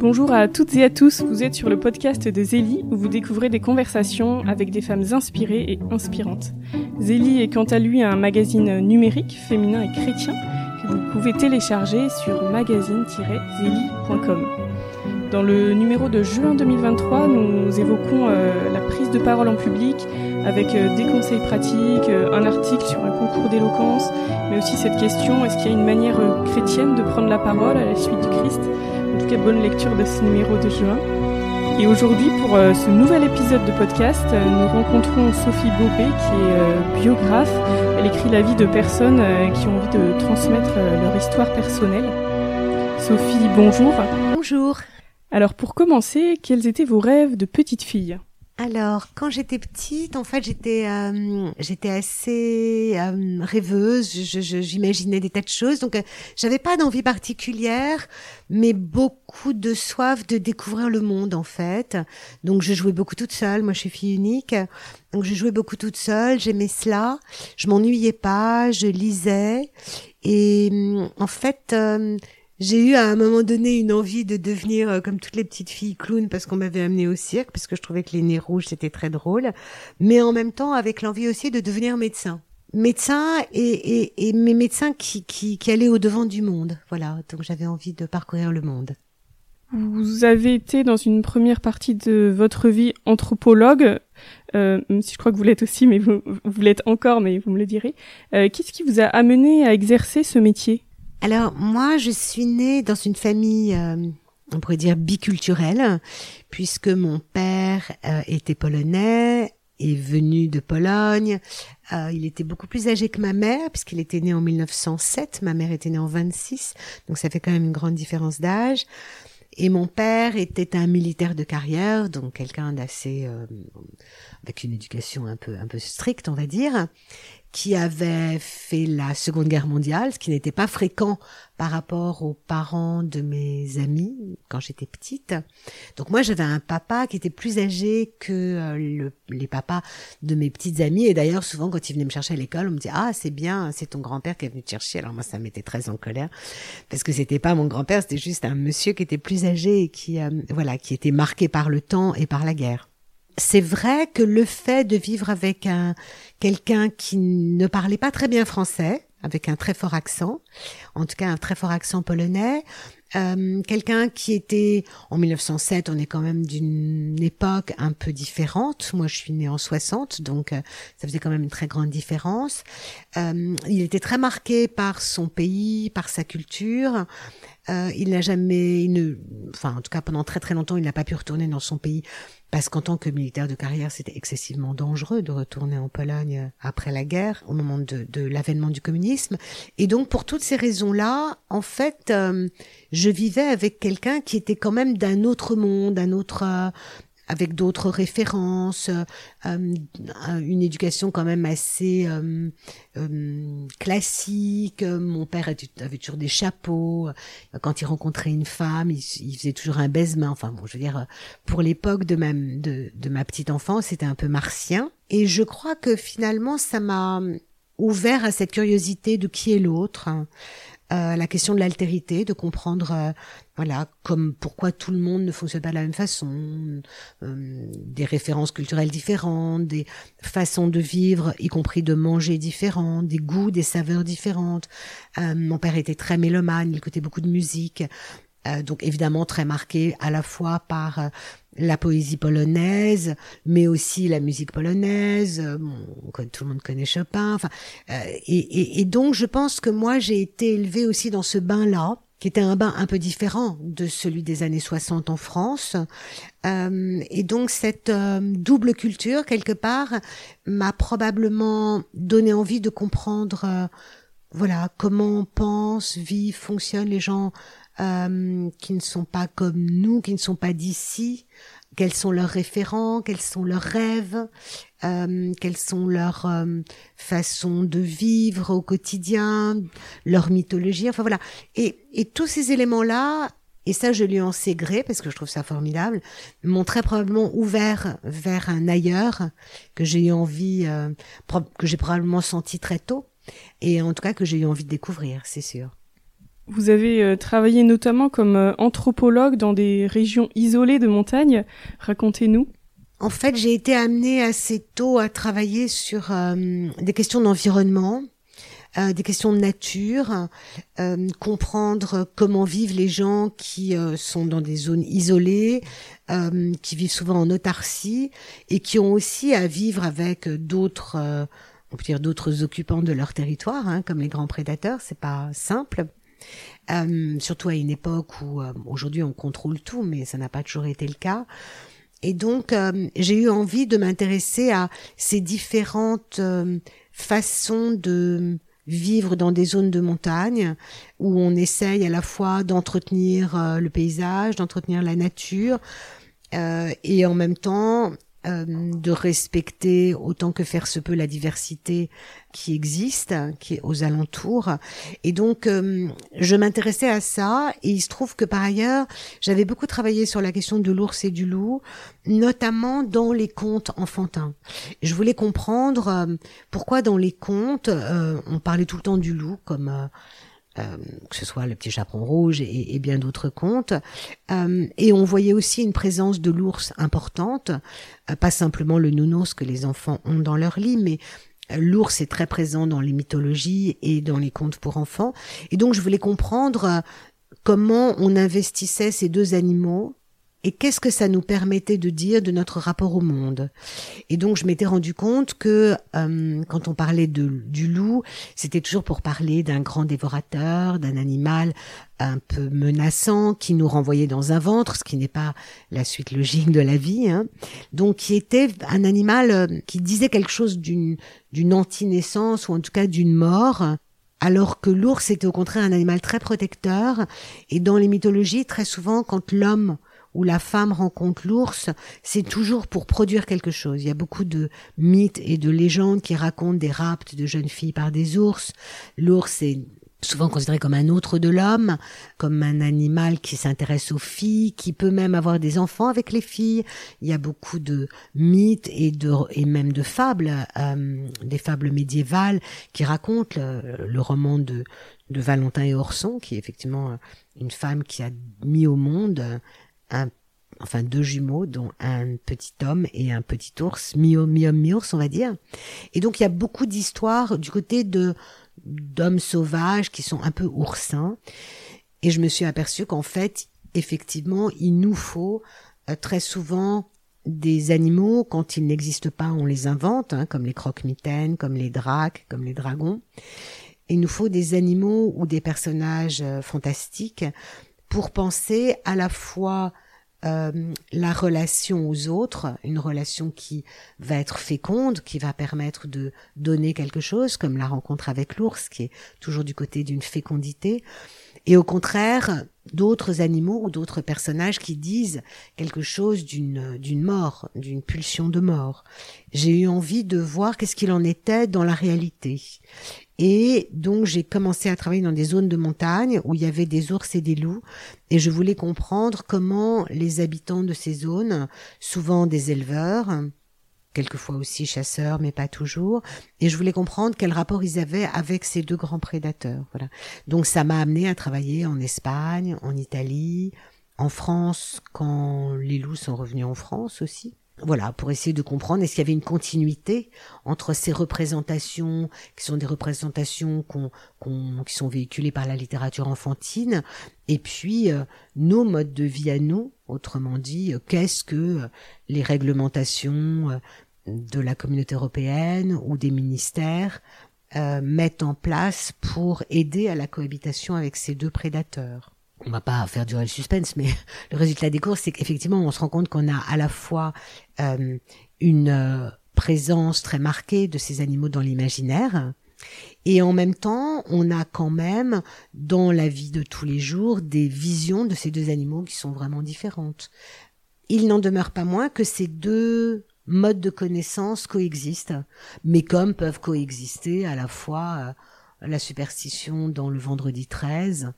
Bonjour à toutes et à tous, vous êtes sur le podcast de Zélie où vous découvrez des conversations avec des femmes inspirées et inspirantes. Zélie est quant à lui un magazine numérique, féminin et chrétien que vous pouvez télécharger sur magazine-zélie.com. Dans le numéro de juin 2023, nous évoquons euh, la prise de parole en public avec euh, des conseils pratiques, euh, un article sur un concours d'éloquence, mais aussi cette question, est-ce qu'il y a une manière chrétienne de prendre la parole à la suite du Christ? En tout cas, bonne lecture de ce numéro de juin. Et aujourd'hui, pour ce nouvel épisode de podcast, nous rencontrons Sophie Bobé, qui est biographe. Elle écrit la vie de personnes qui ont envie de transmettre leur histoire personnelle. Sophie, bonjour. Bonjour. Alors pour commencer, quels étaient vos rêves de petite fille? Alors, quand j'étais petite, en fait, j'étais euh, j'étais assez euh, rêveuse. J'imaginais des tas de choses, donc euh, j'avais pas d'envie particulière, mais beaucoup de soif de découvrir le monde, en fait. Donc, je jouais beaucoup toute seule. Moi, je suis fille unique, donc je jouais beaucoup toute seule. J'aimais cela. Je m'ennuyais pas. Je lisais, et en fait j'ai eu à un moment donné une envie de devenir euh, comme toutes les petites filles clowns parce qu'on m'avait amené au cirque, parce que je trouvais que les nez rouges c'était très drôle, mais en même temps avec l'envie aussi de devenir médecin. Médecin et, et, et mes médecins qui, qui, qui allaient au devant du monde. Voilà, donc j'avais envie de parcourir le monde. Vous avez été dans une première partie de votre vie anthropologue, euh, si je crois que vous l'êtes aussi, mais vous, vous l'êtes encore, mais vous me le direz. Euh, Qu'est-ce qui vous a amené à exercer ce métier? Alors moi, je suis née dans une famille, euh, on pourrait dire biculturelle, puisque mon père euh, était polonais, est venu de Pologne. Euh, il était beaucoup plus âgé que ma mère, puisqu'il était né en 1907. Ma mère était née en 26, donc ça fait quand même une grande différence d'âge. Et mon père était un militaire de carrière, donc quelqu'un d'assez avec une éducation un peu un peu stricte, on va dire qui avait fait la Seconde Guerre mondiale, ce qui n'était pas fréquent par rapport aux parents de mes amis quand j'étais petite. Donc moi j'avais un papa qui était plus âgé que euh, le, les papas de mes petites amies. Et d'ailleurs souvent quand il venait me chercher à l'école on me disait ah c'est bien c'est ton grand-père qui est venu te chercher alors moi ça m'était très en colère parce que c'était pas mon grand-père c'était juste un monsieur qui était plus âgé et qui euh, voilà qui était marqué par le temps et par la guerre c'est vrai que le fait de vivre avec un quelqu'un qui ne parlait pas très bien français, avec un très fort accent, en tout cas un très fort accent polonais, euh, quelqu'un qui était en 1907, on est quand même d'une époque un peu différente. Moi, je suis née en 60, donc euh, ça faisait quand même une très grande différence. Euh, il était très marqué par son pays, par sa culture. Euh, il n'a jamais, il ne, enfin en tout cas pendant très très longtemps, il n'a pas pu retourner dans son pays parce qu'en tant que militaire de carrière, c'était excessivement dangereux de retourner en Pologne après la guerre, au moment de, de l'avènement du communisme. Et donc pour toutes ces raisons-là, en fait, euh, je vivais avec quelqu'un qui était quand même d'un autre monde, d'un autre, euh, avec d'autres références, euh, euh, une éducation quand même assez euh, classique. Mon père avait toujours des chapeaux. Quand il rencontrait une femme, il, faisait toujours un baisement. Enfin bon, je veux dire, pour l'époque de, de ma petite enfance, c'était un peu martien. Et je crois que finalement, ça m'a ouvert à cette curiosité de qui est l'autre. Euh, la question de l'altérité, de comprendre, euh, voilà, comme pourquoi tout le monde ne fonctionne pas de la même façon, euh, des références culturelles différentes, des façons de vivre, y compris de manger différentes, des goûts, des saveurs différentes. mon père était très mélomane, il écoutait beaucoup de musique. Donc évidemment très marqué à la fois par la poésie polonaise, mais aussi la musique polonaise. Euh, bon, tout le monde connaît Chopin. Enfin, euh, et, et, donc je pense que moi j'ai été élevée aussi dans ce bain-là, qui était un bain un peu différent de celui des années 60 en France. Euh, et donc cette double culture quelque part m'a probablement donné envie de comprendre, voilà, comment pensent, vivent, fonctionnent les gens euh, qui ne sont pas comme nous, qui ne sont pas d'ici, quels sont leurs référents, quels sont leurs rêves, euh, quelles sont leurs euh, façons de vivre au quotidien, leur mythologie, enfin voilà. Et, et tous ces éléments-là, et ça je lui en sais gré parce que je trouve ça formidable, m'ont très probablement ouvert vers un ailleurs que j'ai eu envie, euh, que j'ai probablement senti très tôt, et en tout cas que j'ai eu envie de découvrir, c'est sûr. Vous avez travaillé notamment comme anthropologue dans des régions isolées de montagne. Racontez-nous. En fait, j'ai été amenée assez tôt à travailler sur euh, des questions d'environnement, euh, des questions de nature, euh, comprendre comment vivent les gens qui sont dans des zones isolées, qui vivent souvent en autarcie et qui ont aussi à vivre avec d'autres, on peut dire d'autres occupants de leur territoire, hein, comme les grands prédateurs. C'est pas simple. Surtout à une époque où aujourd'hui on contrôle tout, mais ça n'a pas toujours été le cas. Et donc, euh, j'ai eu envie de m'intéresser à ces différentes euh, façons de vivre dans des zones de montagne où on essaye à la fois d'entretenir euh, le paysage, d'entretenir la nature, et en même temps euh, de respecter autant que faire se peut la diversité qui existe, qui est aux alentours. Et donc, euh, je m'intéressais à ça. Et il se trouve que par ailleurs, j'avais beaucoup travaillé sur la question de l'ours et du loup, notamment dans les contes enfantins. Je voulais comprendre euh, pourquoi dans les contes, on parlait tout le temps du loup comme que ce soit le petit chaperon rouge et, bien d'autres contes. Euh, et on voyait aussi une présence de l'ours importante, euh, pas simplement le nounours que les enfants ont dans leur lit, mais l'ours est très présent dans les mythologies et dans les contes pour enfants. Et donc je voulais comprendre comment on investissait ces deux animaux et qu'est-ce que ça nous permettait de dire de notre rapport au monde? Et donc je m'étais rendu compte que euh, quand on parlait de, du loup, c'était toujours pour parler d'un grand dévorateur, d'un animal un peu menaçant qui nous renvoyait dans un ventre, ce qui n'est pas la suite logique de la vie. Hein. Donc qui était un animal euh, qui disait quelque chose d'une d'une anti-naissance ou en tout cas d'une mort alors que l'ours était au contraire un animal très protecteur. Et dans les mythologies, très souvent, quand l'homme où la femme rencontre l'ours, c'est toujours pour produire quelque chose. Il y a beaucoup de mythes et de légendes qui racontent des raptes de jeunes filles par des ours. L'ours est souvent considéré comme un autre de l'homme, comme un animal qui s'intéresse aux filles, qui peut même avoir des enfants avec les filles. Il y a beaucoup de mythes et de et même de fables, euh, des fables médiévales qui racontent le, le roman de de Valentin et Orson, qui est effectivement une femme qui a mis au monde enfin deux jumeaux, dont un petit homme et un petit ours, mi-homme, mi-ours, on va dire. Et donc il y a beaucoup d'histoires du côté de d'hommes sauvages qui sont un peu oursins. Et je me suis aperçue qu'en fait, effectivement, il nous faut euh, très souvent des animaux, quand ils n'existent pas, on les invente, hein, comme les croque-mitaines, comme les dracs, comme les dragons. Il nous faut des animaux ou des personnages euh, fantastiques pour penser à la fois euh, la relation aux autres, une relation qui va être féconde, qui va permettre de donner quelque chose, comme la rencontre avec l'ours, qui est toujours du côté d'une fécondité, et au contraire d'autres animaux ou d'autres personnages qui disent quelque chose d'une d'une mort, d'une pulsion de mort. J'ai eu envie de voir qu'est-ce qu'il en était dans la réalité. Et donc j'ai commencé à travailler dans des zones de montagne où il y avait des ours et des loups et je voulais comprendre comment les habitants de ces zones, souvent des éleveurs, quelquefois aussi chasseurs, mais pas toujours. Et je voulais comprendre quel rapport ils avaient avec ces deux grands prédateurs. Voilà. Donc ça m'a amené à travailler en Espagne, en Italie, en France, quand les loups sont revenus en France aussi voilà, pour essayer de comprendre est-ce qu'il y avait une continuité entre ces représentations qui sont des représentations qui sont véhiculées par la littérature enfantine et puis euh, nos modes de vie à nous, autrement dit, euh, qu'est-ce que euh, les réglementations de la communauté européenne ou des ministères mettent en place pour aider à la cohabitation avec ces deux prédateurs on va pas faire durer le suspense, mais le résultat des courses, c'est qu'effectivement, on se rend compte qu'on a à la fois euh, une euh, présence très marquée de ces animaux dans l'imaginaire, et en même temps, on a quand même, dans la vie de tous les jours, des visions de ces deux animaux qui sont vraiment différentes. Il n'en demeure pas moins que ces deux modes de connaissance coexistent, mais comme peuvent coexister à la fois euh, la superstition dans le vendredi 13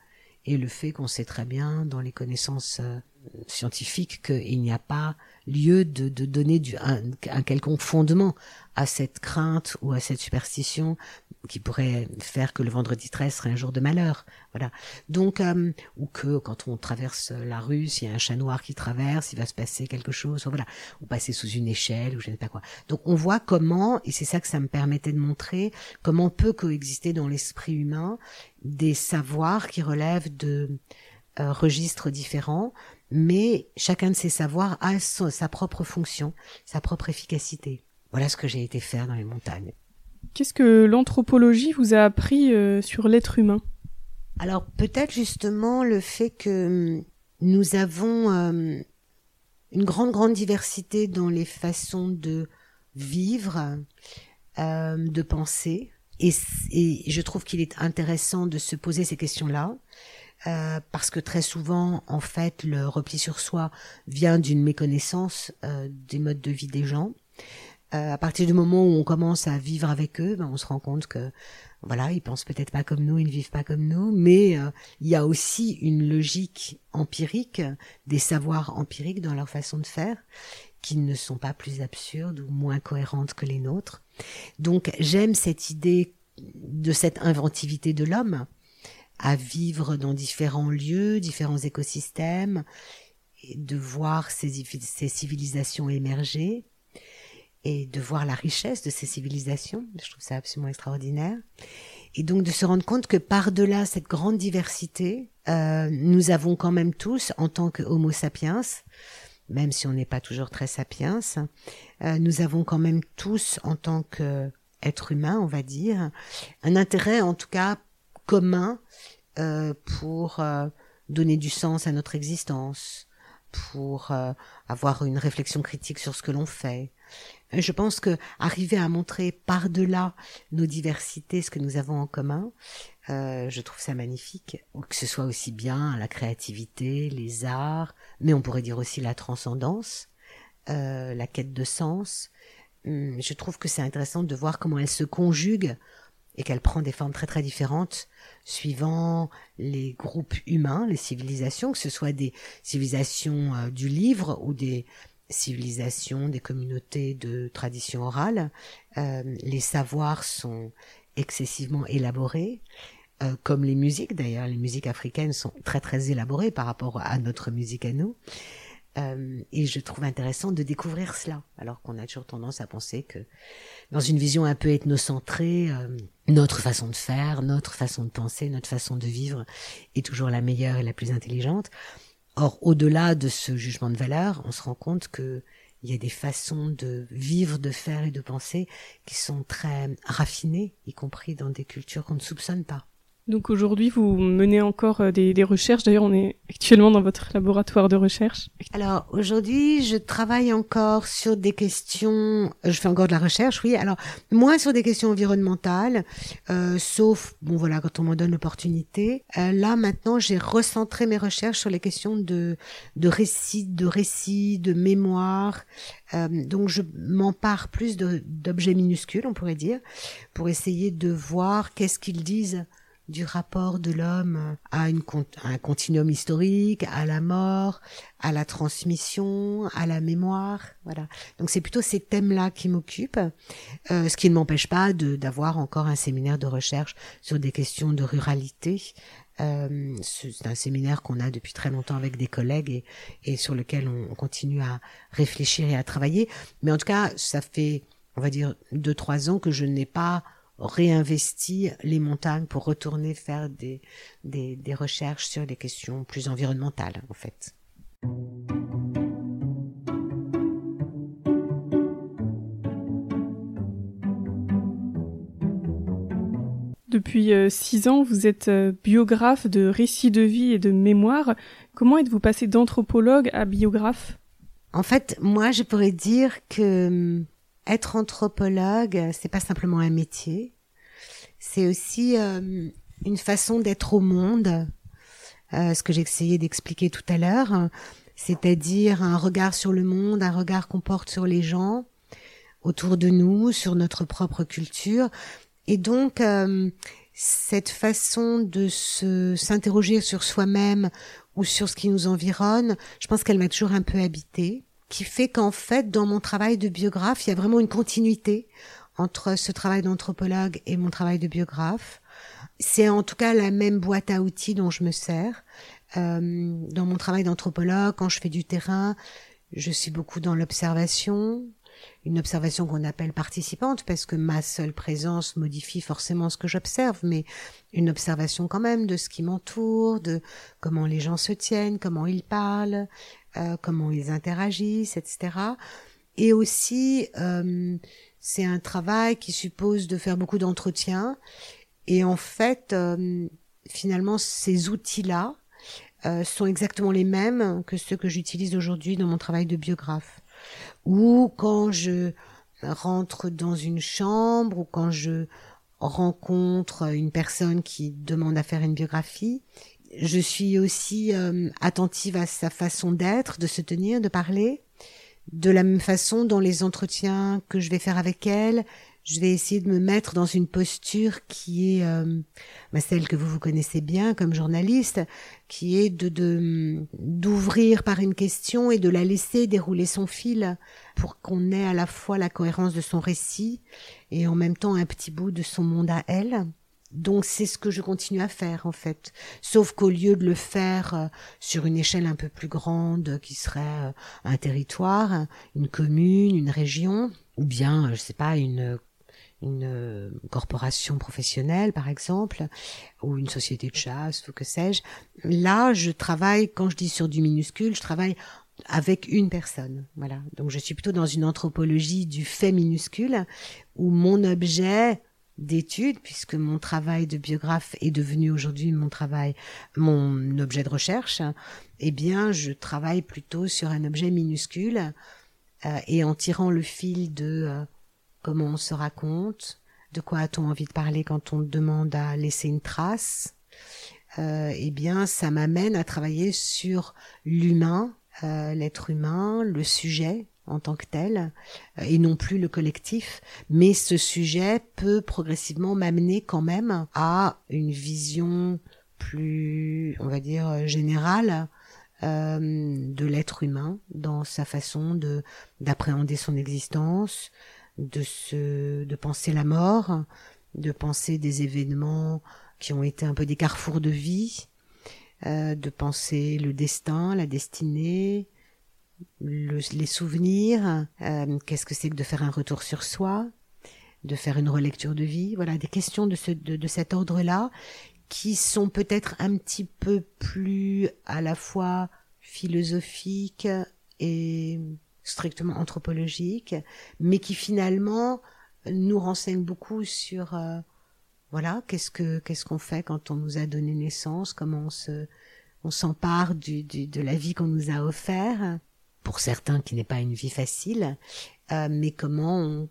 et le fait qu'on sait très bien dans les connaissances euh, scientifiques qu'il n'y a pas lieu de, de donner du, un, un, quelconque fondement à cette crainte ou à cette superstition qui pourrait faire que le vendredi 13 serait un jour de malheur. Voilà. Donc, euh, ou que quand on traverse la rue, s'il y a un chat noir qui traverse, il va se passer quelque chose. Voilà. Ou passer sous une échelle, ou je ne sais pas quoi. Donc, on voit comment, et c'est ça que ça me permettait de montrer, comment peut coexister dans l'esprit humain des savoirs qui relèvent de euh, registres différents, mais chacun de ces savoirs a sa propre fonction, sa propre efficacité. Voilà ce que j'ai été faire dans les montagnes. Qu'est-ce que l'anthropologie vous a appris euh, sur l'être humain? Alors peut-être justement le fait que hum, nous avons euh, une grande, grande diversité dans les façons de vivre, euh, de penser. Et, et je trouve qu'il est intéressant de se poser ces questions-là. Euh, parce que très souvent, en fait, le repli sur soi vient d'une méconnaissance euh, des modes de vie des gens. Euh, à partir du moment où on commence à vivre avec eux, ben, on se rend compte que voilà, ils pensent peut-être pas comme nous, ils ne vivent pas comme nous, mais euh, il y a aussi une logique empirique, des savoirs empiriques dans leur façon de faire, qui ne sont pas plus absurdes ou moins cohérentes que les nôtres. Donc j'aime cette idée de cette inventivité de l'homme à vivre dans différents lieux, différents écosystèmes, et de voir ces, ces civilisations émerger et de voir la richesse de ces civilisations. Je trouve ça absolument extraordinaire. Et donc de se rendre compte que par-delà cette grande diversité, euh, nous avons quand même tous, en tant que Homo sapiens, même si on n'est pas toujours très sapiens, euh, nous avons quand même tous, en tant qu'être humain, on va dire, un intérêt en tout cas commun euh, pour euh, donner du sens à notre existence, pour euh, avoir une réflexion critique sur ce que l'on fait, je pense que arriver à montrer par-delà nos diversités ce que nous avons en commun, je trouve ça magnifique. Que ce soit aussi bien la créativité, les arts, mais on pourrait dire aussi la transcendance, la quête de sens. Hum, je trouve que c'est intéressant de voir comment elle se conjugue et qu'elle prend des formes très très différentes suivant les groupes humains, les civilisations, que ce soit des civilisations euh, du livre ou des civilisations, des communautés de tradition orale. Euh, les savoirs sont excessivement élaborés, euh, comme les musiques d'ailleurs. Les musiques africaines sont très très élaborées par rapport à notre musique à nous. Et je trouve intéressant de découvrir cela, alors qu'on a toujours tendance à penser que dans une vision un peu ethnocentrée, notre façon de faire, notre façon de penser, notre façon de vivre est toujours la meilleure et la plus intelligente. Or, au-delà de ce jugement de valeur, on se rend compte que il y a des façons de vivre, de faire et de penser qui sont très raffinées, y compris dans des cultures qu'on ne soupçonne pas. Donc aujourd'hui, vous menez encore euh, des, des recherches. D'ailleurs, on est actuellement dans votre laboratoire de recherche. Alors aujourd'hui, je travaille encore sur des questions. Je fais encore de la recherche, oui. Alors moins sur des questions environnementales, euh, sauf bon voilà quand on m'en donne l'opportunité. Euh, là maintenant, j'ai recentré mes recherches sur les questions de de récits, de récits, de mémoire. Euh, donc je m'empare plus d'objets minuscules, on pourrait dire, pour essayer de voir qu'est-ce qu'ils disent du rapport de l'homme à, une, un continuum historique, à la mort, à la transmission, à la mémoire. Voilà. Donc c'est plutôt ces thèmes-là qui m'occupent, euh, ce qui ne m'empêche pas d'avoir encore un séminaire de recherche sur des questions de ruralité. Euh, c'est un séminaire qu'on a depuis très longtemps avec des collègues et, et sur lequel on, on continue à réfléchir et à travailler. Mais en tout cas, ça fait, on va dire, deux trois ans que je n'ai pas réinvesti les montagnes pour retourner faire des, des, des recherches sur des questions plus environnementales, en fait. Depuis euh, six ans, vous êtes euh, biographe de récits de vie et de mémoire. Comment êtes-vous passé d'anthropologue à biographe? En fait, moi, je pourrais dire que hum, être anthropologue, c'est pas simplement un métier, c'est aussi euh, une façon d'être au monde, euh, ce que essayé d'expliquer tout à l'heure, c'est-à-dire un regard sur le monde, un regard qu'on porte sur les gens autour de nous, sur notre propre culture, et donc euh, cette façon de se s'interroger sur soi-même ou sur ce qui nous environne, je pense qu'elle m'a toujours un peu habité qui fait qu'en fait, dans mon travail de biographe, il y a vraiment une continuité entre ce travail d'anthropologue et mon travail de biographe. C'est en tout cas la même boîte à outils dont je me sers. Euh, dans mon travail d'anthropologue, quand je fais du terrain, je suis beaucoup dans l'observation, une observation qu'on appelle participante parce que ma seule présence modifie forcément ce que j'observe, mais une observation quand même de ce qui m'entoure, de comment les gens se tiennent, comment ils parlent, euh, comment ils interagissent, etc. Et aussi, euh, c'est un travail qui suppose de faire beaucoup d'entretiens. Et en fait, euh, finalement, ces outils-là sont exactement les mêmes que ceux que j'utilise aujourd'hui dans mon travail de biographe ou quand je rentre dans une chambre ou quand je rencontre une personne qui demande à faire une biographie, je suis aussi euh, attentive à sa façon d'être, de se tenir, de parler, de la même façon dans les entretiens que je vais faire avec elle, je vais essayer de me mettre dans une posture qui est euh, bah, celle que vous vous connaissez bien comme journaliste, qui est de d'ouvrir par une question et de la laisser dérouler son fil pour qu'on ait à la fois la cohérence de son récit et en même temps un petit bout de son monde à elle. Donc c'est ce que je continue à faire en fait. Sauf qu'au lieu de le faire euh, sur une échelle un peu plus grande qui serait euh, un territoire, une commune, une région, ou bien, je sais pas, une une euh, corporation professionnelle, par exemple, ou une société de chasse, ou que sais-je. Là, je travaille, quand je dis sur du minuscule, je travaille avec une personne. Voilà. Donc, je suis plutôt dans une anthropologie du fait minuscule, où mon objet d'étude, puisque mon travail de biographe est devenu aujourd'hui mon travail, mon objet de recherche, eh bien, je travaille plutôt sur un objet minuscule, euh, et en tirant le fil de euh, comment on se raconte, de quoi a-t-on envie de parler quand on demande à laisser une trace, euh, eh bien, ça m'amène à travailler sur l'humain, l'être humain, le sujet en tant que tel, euh, et non plus le collectif. Mais ce sujet peut progressivement m'amener quand même à une vision plus, on va dire, générale de l'être humain dans sa façon de d'appréhender son existence, de se, de penser la mort, de penser des événements qui ont été un peu des carrefours de vie, euh, de penser le destin, la destinée, les souvenirs, euh, qu'est-ce que c'est que de faire un retour sur soi, de faire une relecture de vie, voilà, des questions de, ce, de, de cet ordre-là qui sont peut-être un petit peu plus à la fois philosophiques et strictement anthropologique, mais qui finalement nous renseigne beaucoup sur euh, voilà qu'est-ce que qu'est-ce qu'on fait quand on nous a donné naissance, comment on se on s'empare du, du, de la vie qu'on nous a offert, pour certains qui n'est pas une vie facile, euh, mais comment on,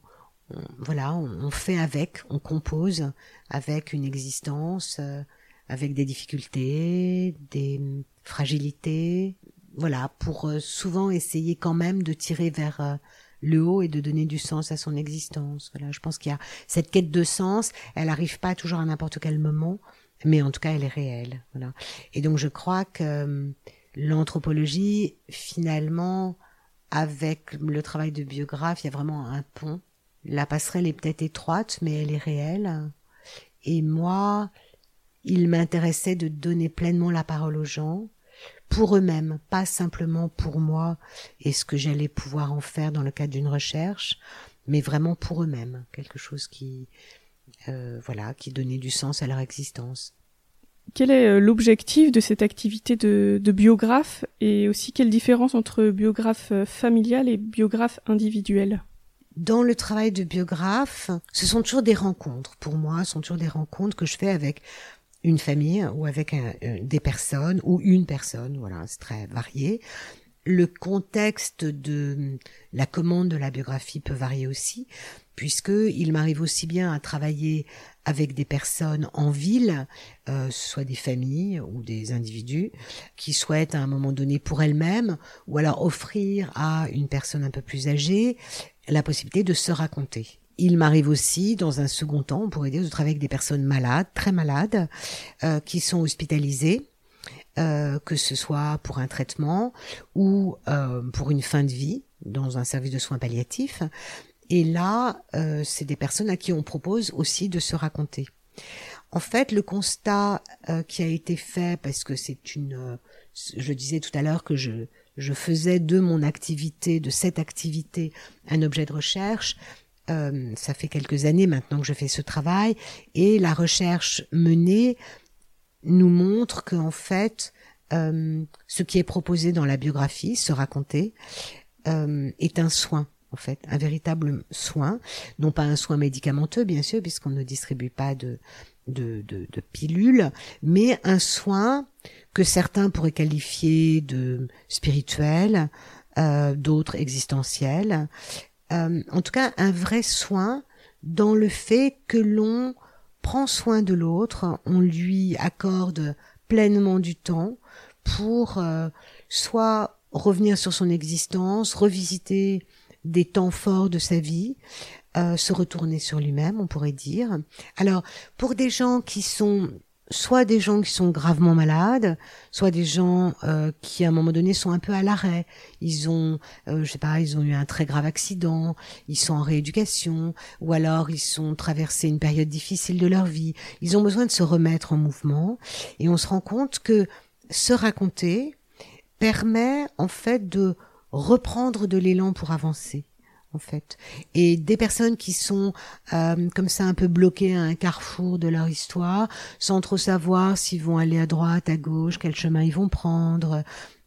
voilà on, fait avec, on compose avec une existence, euh, avec des difficultés, des fragilités, voilà, pour euh, souvent essayer quand même de tirer vers euh, le haut et de donner du sens à son existence. Voilà, je pense qu'il y a cette quête de sens, elle n'arrive pas toujours à n'importe quel moment, mais en tout cas elle est réelle. Voilà. Et donc je crois que l'anthropologie, finalement, avec le travail de biographe, il y a vraiment un pont. La passerelle est peut-être étroite, mais elle est réelle. Et moi, il m'intéressait de donner pleinement la parole aux gens, pour eux-mêmes, pas simplement pour moi et ce que j'allais pouvoir en faire dans le cadre d'une recherche, mais vraiment pour eux-mêmes, quelque chose qui, euh, voilà, qui donnait du sens à leur existence. Quel est euh, l'objectif de cette activité de, biographe et aussi quelle différence entre biographe euh, familial et biographe individuel dans le travail de biographe, ce sont toujours des rencontres. Pour moi, ce sont toujours des rencontres que je fais avec une famille ou avec des personnes ou une personne, voilà, c'est très varié. Le contexte de la commande de la biographie peut varier aussi, puisque il m'arrive aussi bien à travailler avec des personnes en ville, euh, soit des familles ou des individus, qui souhaitent à un moment donné pour elles-mêmes, ou alors offrir à une personne un peu plus âgée la possibilité de se raconter. Il m'arrive aussi, dans un second temps, on pourrait dire, de travailler avec des personnes malades, très malades, euh, qui sont hospitalisées, euh, que ce soit pour un traitement ou euh, pour une fin de vie. dans un service de soins palliatifs. Et là, euh, c'est des personnes à qui on propose aussi de se raconter. En fait, le constat euh, qui a été fait, parce que c'est une, euh, je disais tout à l'heure que je, je faisais de mon activité, de cette activité, un objet de recherche. Ça fait quelques années maintenant que je fais ce travail et la recherche menée nous montre qu'en fait, euh, ce qui est proposé dans la biographie, se raconter, est un soin en fait, un véritable soin, non pas un soin médicamenteux bien sûr, puisqu'on ne distribue pas de, de, de, de pilules, mais un soin que certains pourraient qualifier de spirituel, euh, d'autres existentiel. Euh, en tout cas, un vrai soin dans le fait que l'on prend soin de l'autre, on lui accorde pleinement du temps pour euh, soit revenir sur son existence, revisiter des temps forts de sa vie, euh, se retourner sur lui-même, on pourrait dire. Alors, pour des gens qui sont soit des gens qui sont gravement malades, soit des gens euh, qui à un moment donné sont un peu à l'arrêt. Ils ont, euh, je sais pas, ils ont eu un très grave accident, ils sont en rééducation, ou alors ils sont traversés une période difficile de leur vie. Ils ont besoin de se remettre en mouvement, et on se rend compte que se raconter permet en fait de reprendre de l'élan pour avancer en fait. Et des personnes qui sont euh, comme ça un peu bloquées à un carrefour de leur histoire, sans trop savoir s'ils vont aller à droite, à gauche, quel chemin ils vont prendre,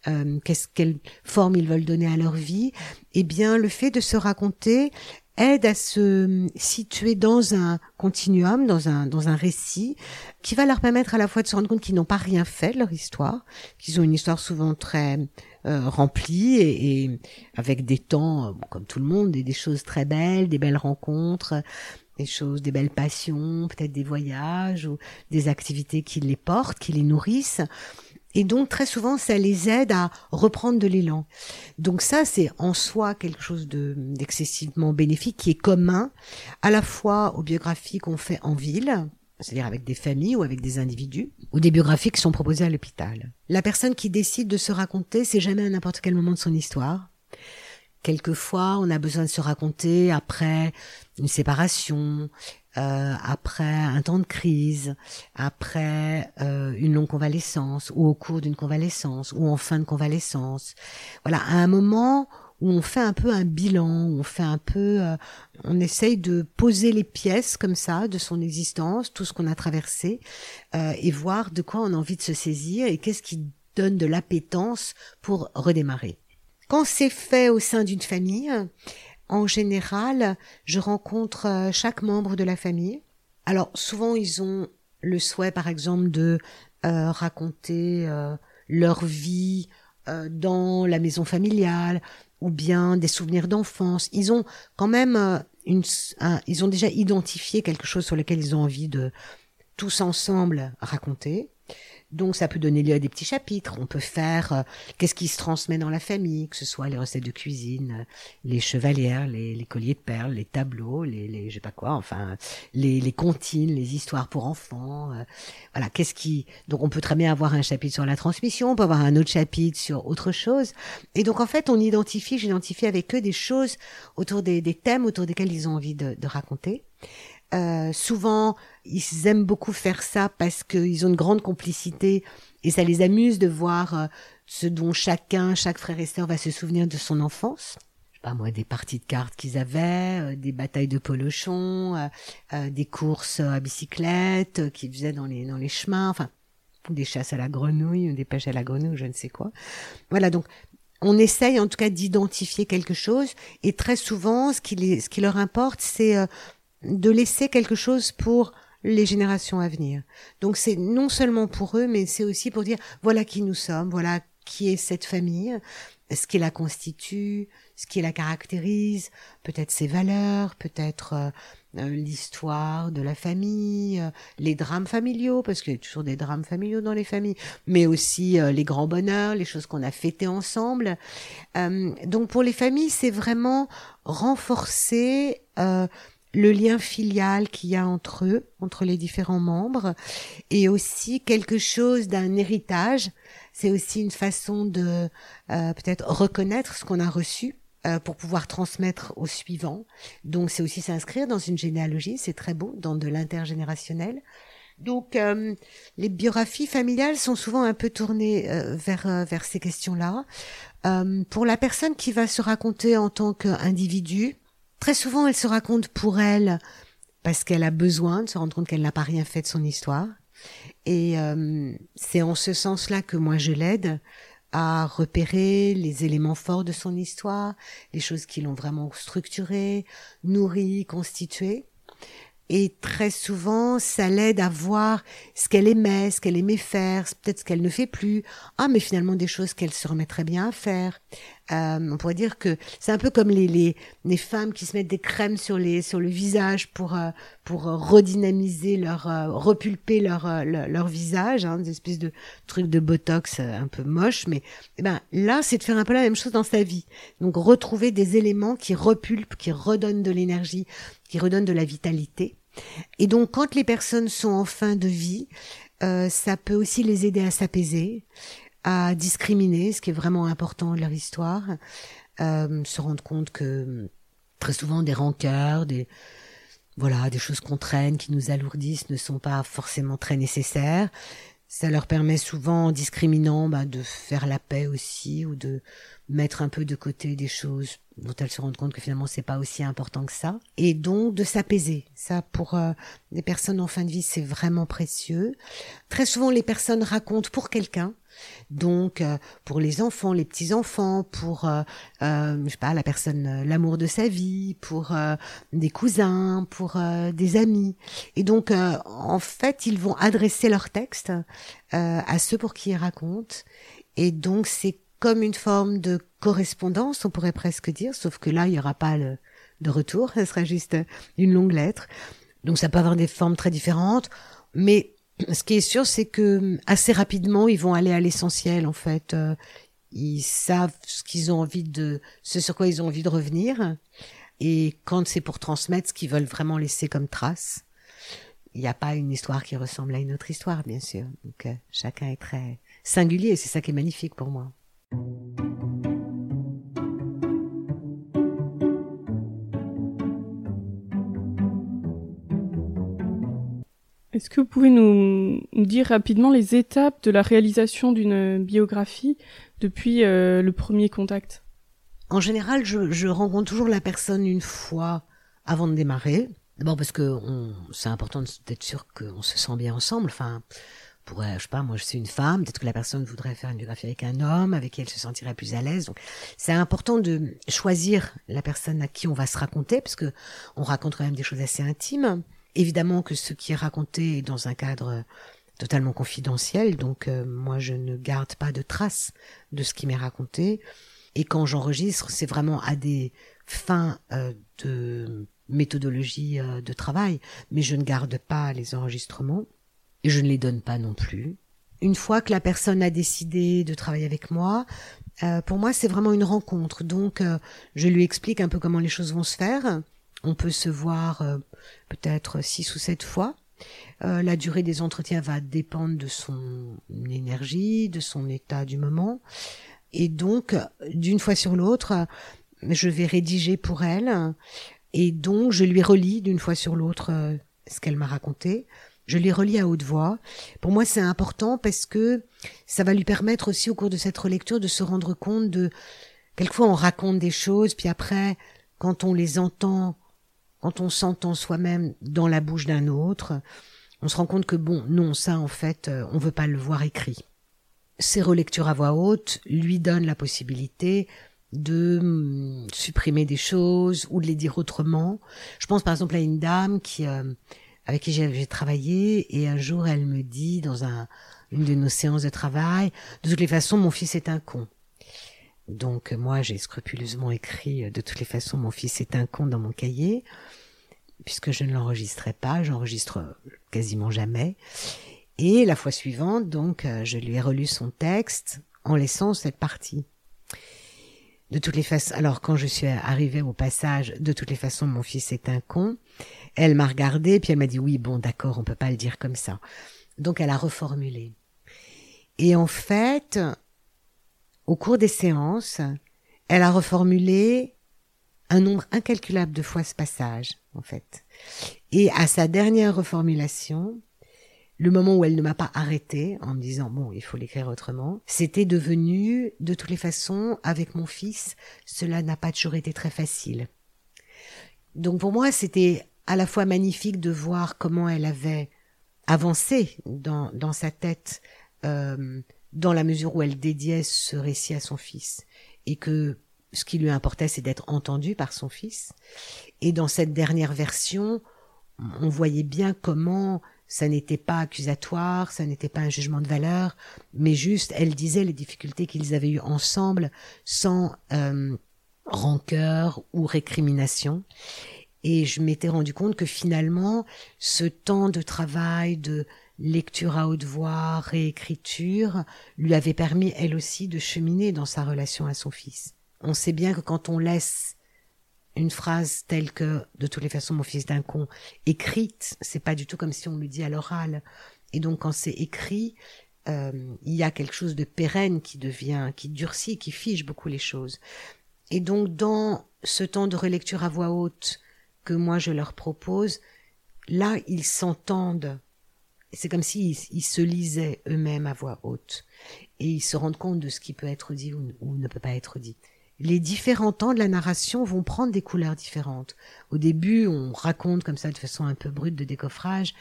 euh, qu'est-ce quelle forme ils veulent donner à leur vie, eh bien le fait de se raconter aide à se situer dans un continuum, dans un dans un récit qui va leur permettre à la fois de se rendre compte qu'ils n'ont pas rien fait de leur histoire, qu'ils ont une histoire souvent très euh, rempli et, avec des temps, euh, comme tout le monde, des, des choses très belles, des belles rencontres, des choses, des belles passions, peut-être des voyages ou des activités qui les portent, qui les nourrissent. Et donc très souvent, ça les aide à reprendre de l'élan. Donc ça, c'est en soi quelque chose de d'excessivement bénéfique qui est commun à la fois aux biographies qu'on fait en ville, c'est-à-dire avec des familles ou avec des individus, ou des biographies qui sont proposées à l'hôpital. La personne qui décide de se raconter, c'est jamais à n'importe quel moment de son histoire. Quelquefois, on a besoin de se raconter après une séparation, euh, après un temps de crise, après euh, une longue convalescence, ou au cours d'une convalescence, ou en fin de convalescence. Voilà, à un moment où on fait un peu un bilan, où on fait un peu, euh, on essaye de poser les pièces comme ça de son existence, tout ce qu'on a traversé, euh, et voir de quoi on a envie de se saisir et qu'est-ce qui donne de l'appétence pour redémarrer. Quand c'est fait au sein d'une famille, en général, je rencontre euh, chaque membre de la famille. Alors souvent ils ont le souhait, par exemple, de raconter leur vie dans la maison familiale ou bien des souvenirs d'enfance. Ils ont quand même euh, une, ils ont déjà identifié quelque chose sur lequel ils ont envie de tous ensemble raconter. Donc ça peut donner lieu à des petits chapitres. On peut faire euh, qu'est-ce qui se transmet dans la famille, que ce soit les recettes de cuisine, euh, les chevalières, les, colliers de perles, les tableaux, les, les je sais pas quoi, enfin les, les comptines, les histoires pour enfants. Euh, voilà, qu'est-ce qui donc on peut très bien avoir un chapitre sur la transmission, on peut avoir un autre chapitre sur autre chose. Et donc en fait on identifie, j'identifie avec eux des choses autour des, des thèmes autour desquels ils ont envie de, de raconter. Euh, souvent, ils aiment beaucoup faire ça parce qu'ils ont une grande complicité et ça les amuse de voir euh, ce dont chacun, chaque frère et sœur va se souvenir de son enfance. Je sais pas moi, des parties de cartes qu'ils avaient, euh, des batailles de polochons, des courses à bicyclette qu'ils faisaient dans les dans les chemins, enfin des chasses à la grenouille, des pêches à la grenouille, je ne sais quoi. Voilà, donc on essaye en tout cas d'identifier quelque chose et très souvent ce qui, ce qui leur importe c'est de laisser quelque chose pour les générations à venir. Donc c'est non seulement pour eux, mais c'est aussi pour dire voilà qui nous sommes, voilà qui est cette famille, ce qui la constitue, ce qui la caractérise, peut-être ses valeurs, peut-être euh, euh, l'histoire de la famille, euh, les drames familiaux, parce qu'il y a toujours des drames familiaux dans les familles, mais aussi les grands bonheurs, les choses qu'on a fêtées ensemble. donc pour les familles, c'est vraiment renforcer le lien filial qu'il y a entre eux, entre les différents membres, et aussi quelque chose d'un héritage. C'est aussi une façon de euh, peut-être reconnaître ce qu'on a reçu euh, pour pouvoir transmettre au suivant. Donc c'est aussi s'inscrire dans une généalogie, c'est très beau, dans de l'intergénérationnel. Donc euh, les biographies familiales sont souvent un peu tournées euh, vers vers ces questions-là. pour la personne qui va se raconter en tant qu'individu, très souvent elle se raconte pour elle parce qu'elle a besoin de se rendre compte qu'elle n'a pas rien fait de son histoire. Et c'est en ce sens-là que moi je l'aide à repérer les éléments forts de son histoire, les choses qui l'ont vraiment structuré, nourri, constitué. Et très souvent, ça l'aide à voir ce qu'elle aimait, ce qu'elle aimait faire, peut-être ce qu'elle ne fait plus. Ah, mais finalement des choses qu'elle se remettrait bien à faire. Euh, on pourrait dire que c'est un peu comme les, les, les femmes qui se mettent des crèmes sur les sur le visage pour euh, pour redynamiser leur euh, repulper leur, leur, leur visage, hein, des espèces de trucs de botox un peu moche. Mais eh ben là, c'est de faire un peu la même chose dans sa vie. Donc retrouver des éléments qui repulpent, qui redonnent de l'énergie, qui redonnent de la vitalité. Et donc quand les personnes sont en fin de vie, euh, ça peut aussi les aider à s'apaiser, à discriminer, ce qui est vraiment important de leur histoire, euh, se rendre compte que très souvent des rancœurs, des voilà, des choses qu'on traîne, qui nous alourdissent, ne sont pas forcément très nécessaires. Ça leur permet souvent, en discriminant, bah, de faire la paix aussi, ou de mettre un peu de côté des choses dont elles se rendent compte que finalement c'est pas aussi important que ça. Et donc de s'apaiser. Ça pour euh, les personnes en fin de vie c'est vraiment précieux. Très souvent les personnes racontent pour quelqu'un donc euh, pour les enfants les petits enfants pour euh, je sais pas la personne l'amour de sa vie pour des cousins pour des amis et donc en fait ils vont adresser leur texte à ceux pour qui ils racontent et donc c'est comme une forme de correspondance, on pourrait presque dire, sauf que là, il n'y aura pas de retour, ce sera juste une longue lettre. Donc ça peut avoir des formes très différentes, mais ce qui est sûr, c'est que assez rapidement, ils vont aller à l'essentiel, en fait. Euh, ils savent ce qu'ils ont envie de, ce sur quoi ils ont envie de revenir. Et quand c'est pour transmettre ce qu'ils veulent vraiment laisser comme trace, il n'y a pas une histoire qui ressemble à une autre histoire, bien sûr. Donc euh, chacun est très singulier, c'est ça qui est magnifique pour moi. Est-ce que vous pouvez nous, dire rapidement les étapes de la réalisation d'une biographie depuis euh, le premier contact? En général, je, rencontre toujours la personne une fois avant de démarrer. D'abord parce que c'est important d'être sûr qu'on se sent bien ensemble. Enfin, pourrait, je sais pas, moi je suis une femme, peut-être que la personne voudrait faire une biographie avec un homme, avec qui elle se sentirait plus à l'aise. Donc c'est important de choisir la personne à qui on va se raconter, parce que on raconte quand même des choses assez intimes. Évidemment que ce qui est raconté est dans un cadre totalement confidentiel, donc euh, moi je ne garde pas de traces de ce qui m'est raconté. Et quand j'enregistre, c'est vraiment à des fins euh, de méthodologie euh, de travail, mais je ne garde pas les enregistrements et je ne les donne pas non plus. Une fois que la personne a décidé de travailler avec moi, euh, pour moi c'est vraiment une rencontre. Donc euh, je lui explique un peu comment les choses vont se faire. On peut se voir euh, peut-être six ou sept fois. la durée des entretiens va dépendre de son énergie, de son état du moment. Et donc, d'une fois sur l'autre, je vais rédiger pour elle. Et donc, je lui relis d'une fois sur l'autre ce qu'elle m'a raconté. Je les relis à haute voix. Pour moi, c'est important parce que ça va lui permettre aussi au cours de cette relecture de se rendre compte de quelquefois on raconte des choses, puis après, quand on les entend, quand on s'entend soi-même dans la bouche d'un autre, on se rend compte que bon, non, ça en fait, euh, on veut pas le voir écrit. Ces relectures à voix haute lui donnent la possibilité de hum, supprimer des choses ou de les dire autrement. Je pense par exemple à une dame qui euh, avec qui j'ai travaillé et un jour elle me dit dans un, une de nos séances de travail, de toutes les façons mon fils est un con. Donc moi j'ai scrupuleusement écrit de toutes les façons mon fils est un con dans mon cahier puisque je ne l'enregistrais pas, j'enregistre quasiment jamais. Et la fois suivante, donc, je lui ai relu son texte en laissant cette partie. De toutes les façons, alors quand je suis arrivée au passage, de toutes les façons, mon fils est un con, elle m'a regardé, puis elle m'a dit oui, bon, d'accord, on peut pas le dire comme ça. Donc elle a reformulé. Et en fait, au cours des séances, elle a reformulé un nombre incalculable de fois ce passage, en fait. Et à sa dernière reformulation, le moment où elle ne m'a pas arrêté en me disant bon, il faut l'écrire autrement, c'était devenu de toutes les façons avec mon fils, cela n'a pas toujours été très facile. Donc pour moi, c'était à la fois magnifique de voir comment elle avait avancé dans, dans sa tête euh, dans la mesure où elle dédiait ce récit à son fils et que ce qui lui importait, c'est d'être entendu par son fils. Et dans cette dernière version, on voyait bien comment ça n'était pas accusatoire, ça n'était pas un jugement de valeur, mais juste, elle disait les difficultés qu'ils avaient eues ensemble sans euh, rancœur ou récrimination. Et je m'étais rendu compte que finalement, ce temps de travail, de lecture à haute voix, réécriture, lui avait permis elle aussi de cheminer dans sa relation à son fils. On sait bien que quand on laisse une phrase telle que de toutes les façons mon fils d'un con écrite, c'est pas du tout comme si on le dit à l'oral. Et donc quand c'est écrit, euh, il y a quelque chose de pérenne qui devient, qui durcit, qui fige beaucoup les choses. Et donc dans ce temps de relecture à voix haute, que moi je leur propose, là ils s'entendent. C'est comme s'ils se lisaient eux-mêmes à voix haute et ils se rendent compte de ce qui peut être dit ou, ne peut pas être dit. Les différents temps de la narration vont prendre des couleurs différentes. Au début, on raconte comme ça de façon un peu brute de décoffrage,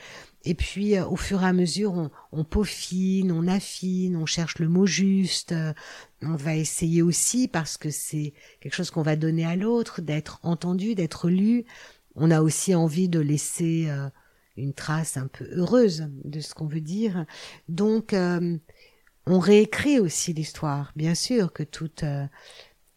et puis euh, au fur et à mesure, on, on, peaufine, on affine, on cherche le mot juste. Euh, on va essayer aussi, parce que c'est quelque chose qu'on va donner à l'autre, d'être entendu, d'être lu, on a aussi envie de laisser euh, une trace un peu heureuse de ce qu'on veut dire. Donc, euh, on réécrit aussi l'histoire. Bien sûr que toute, euh,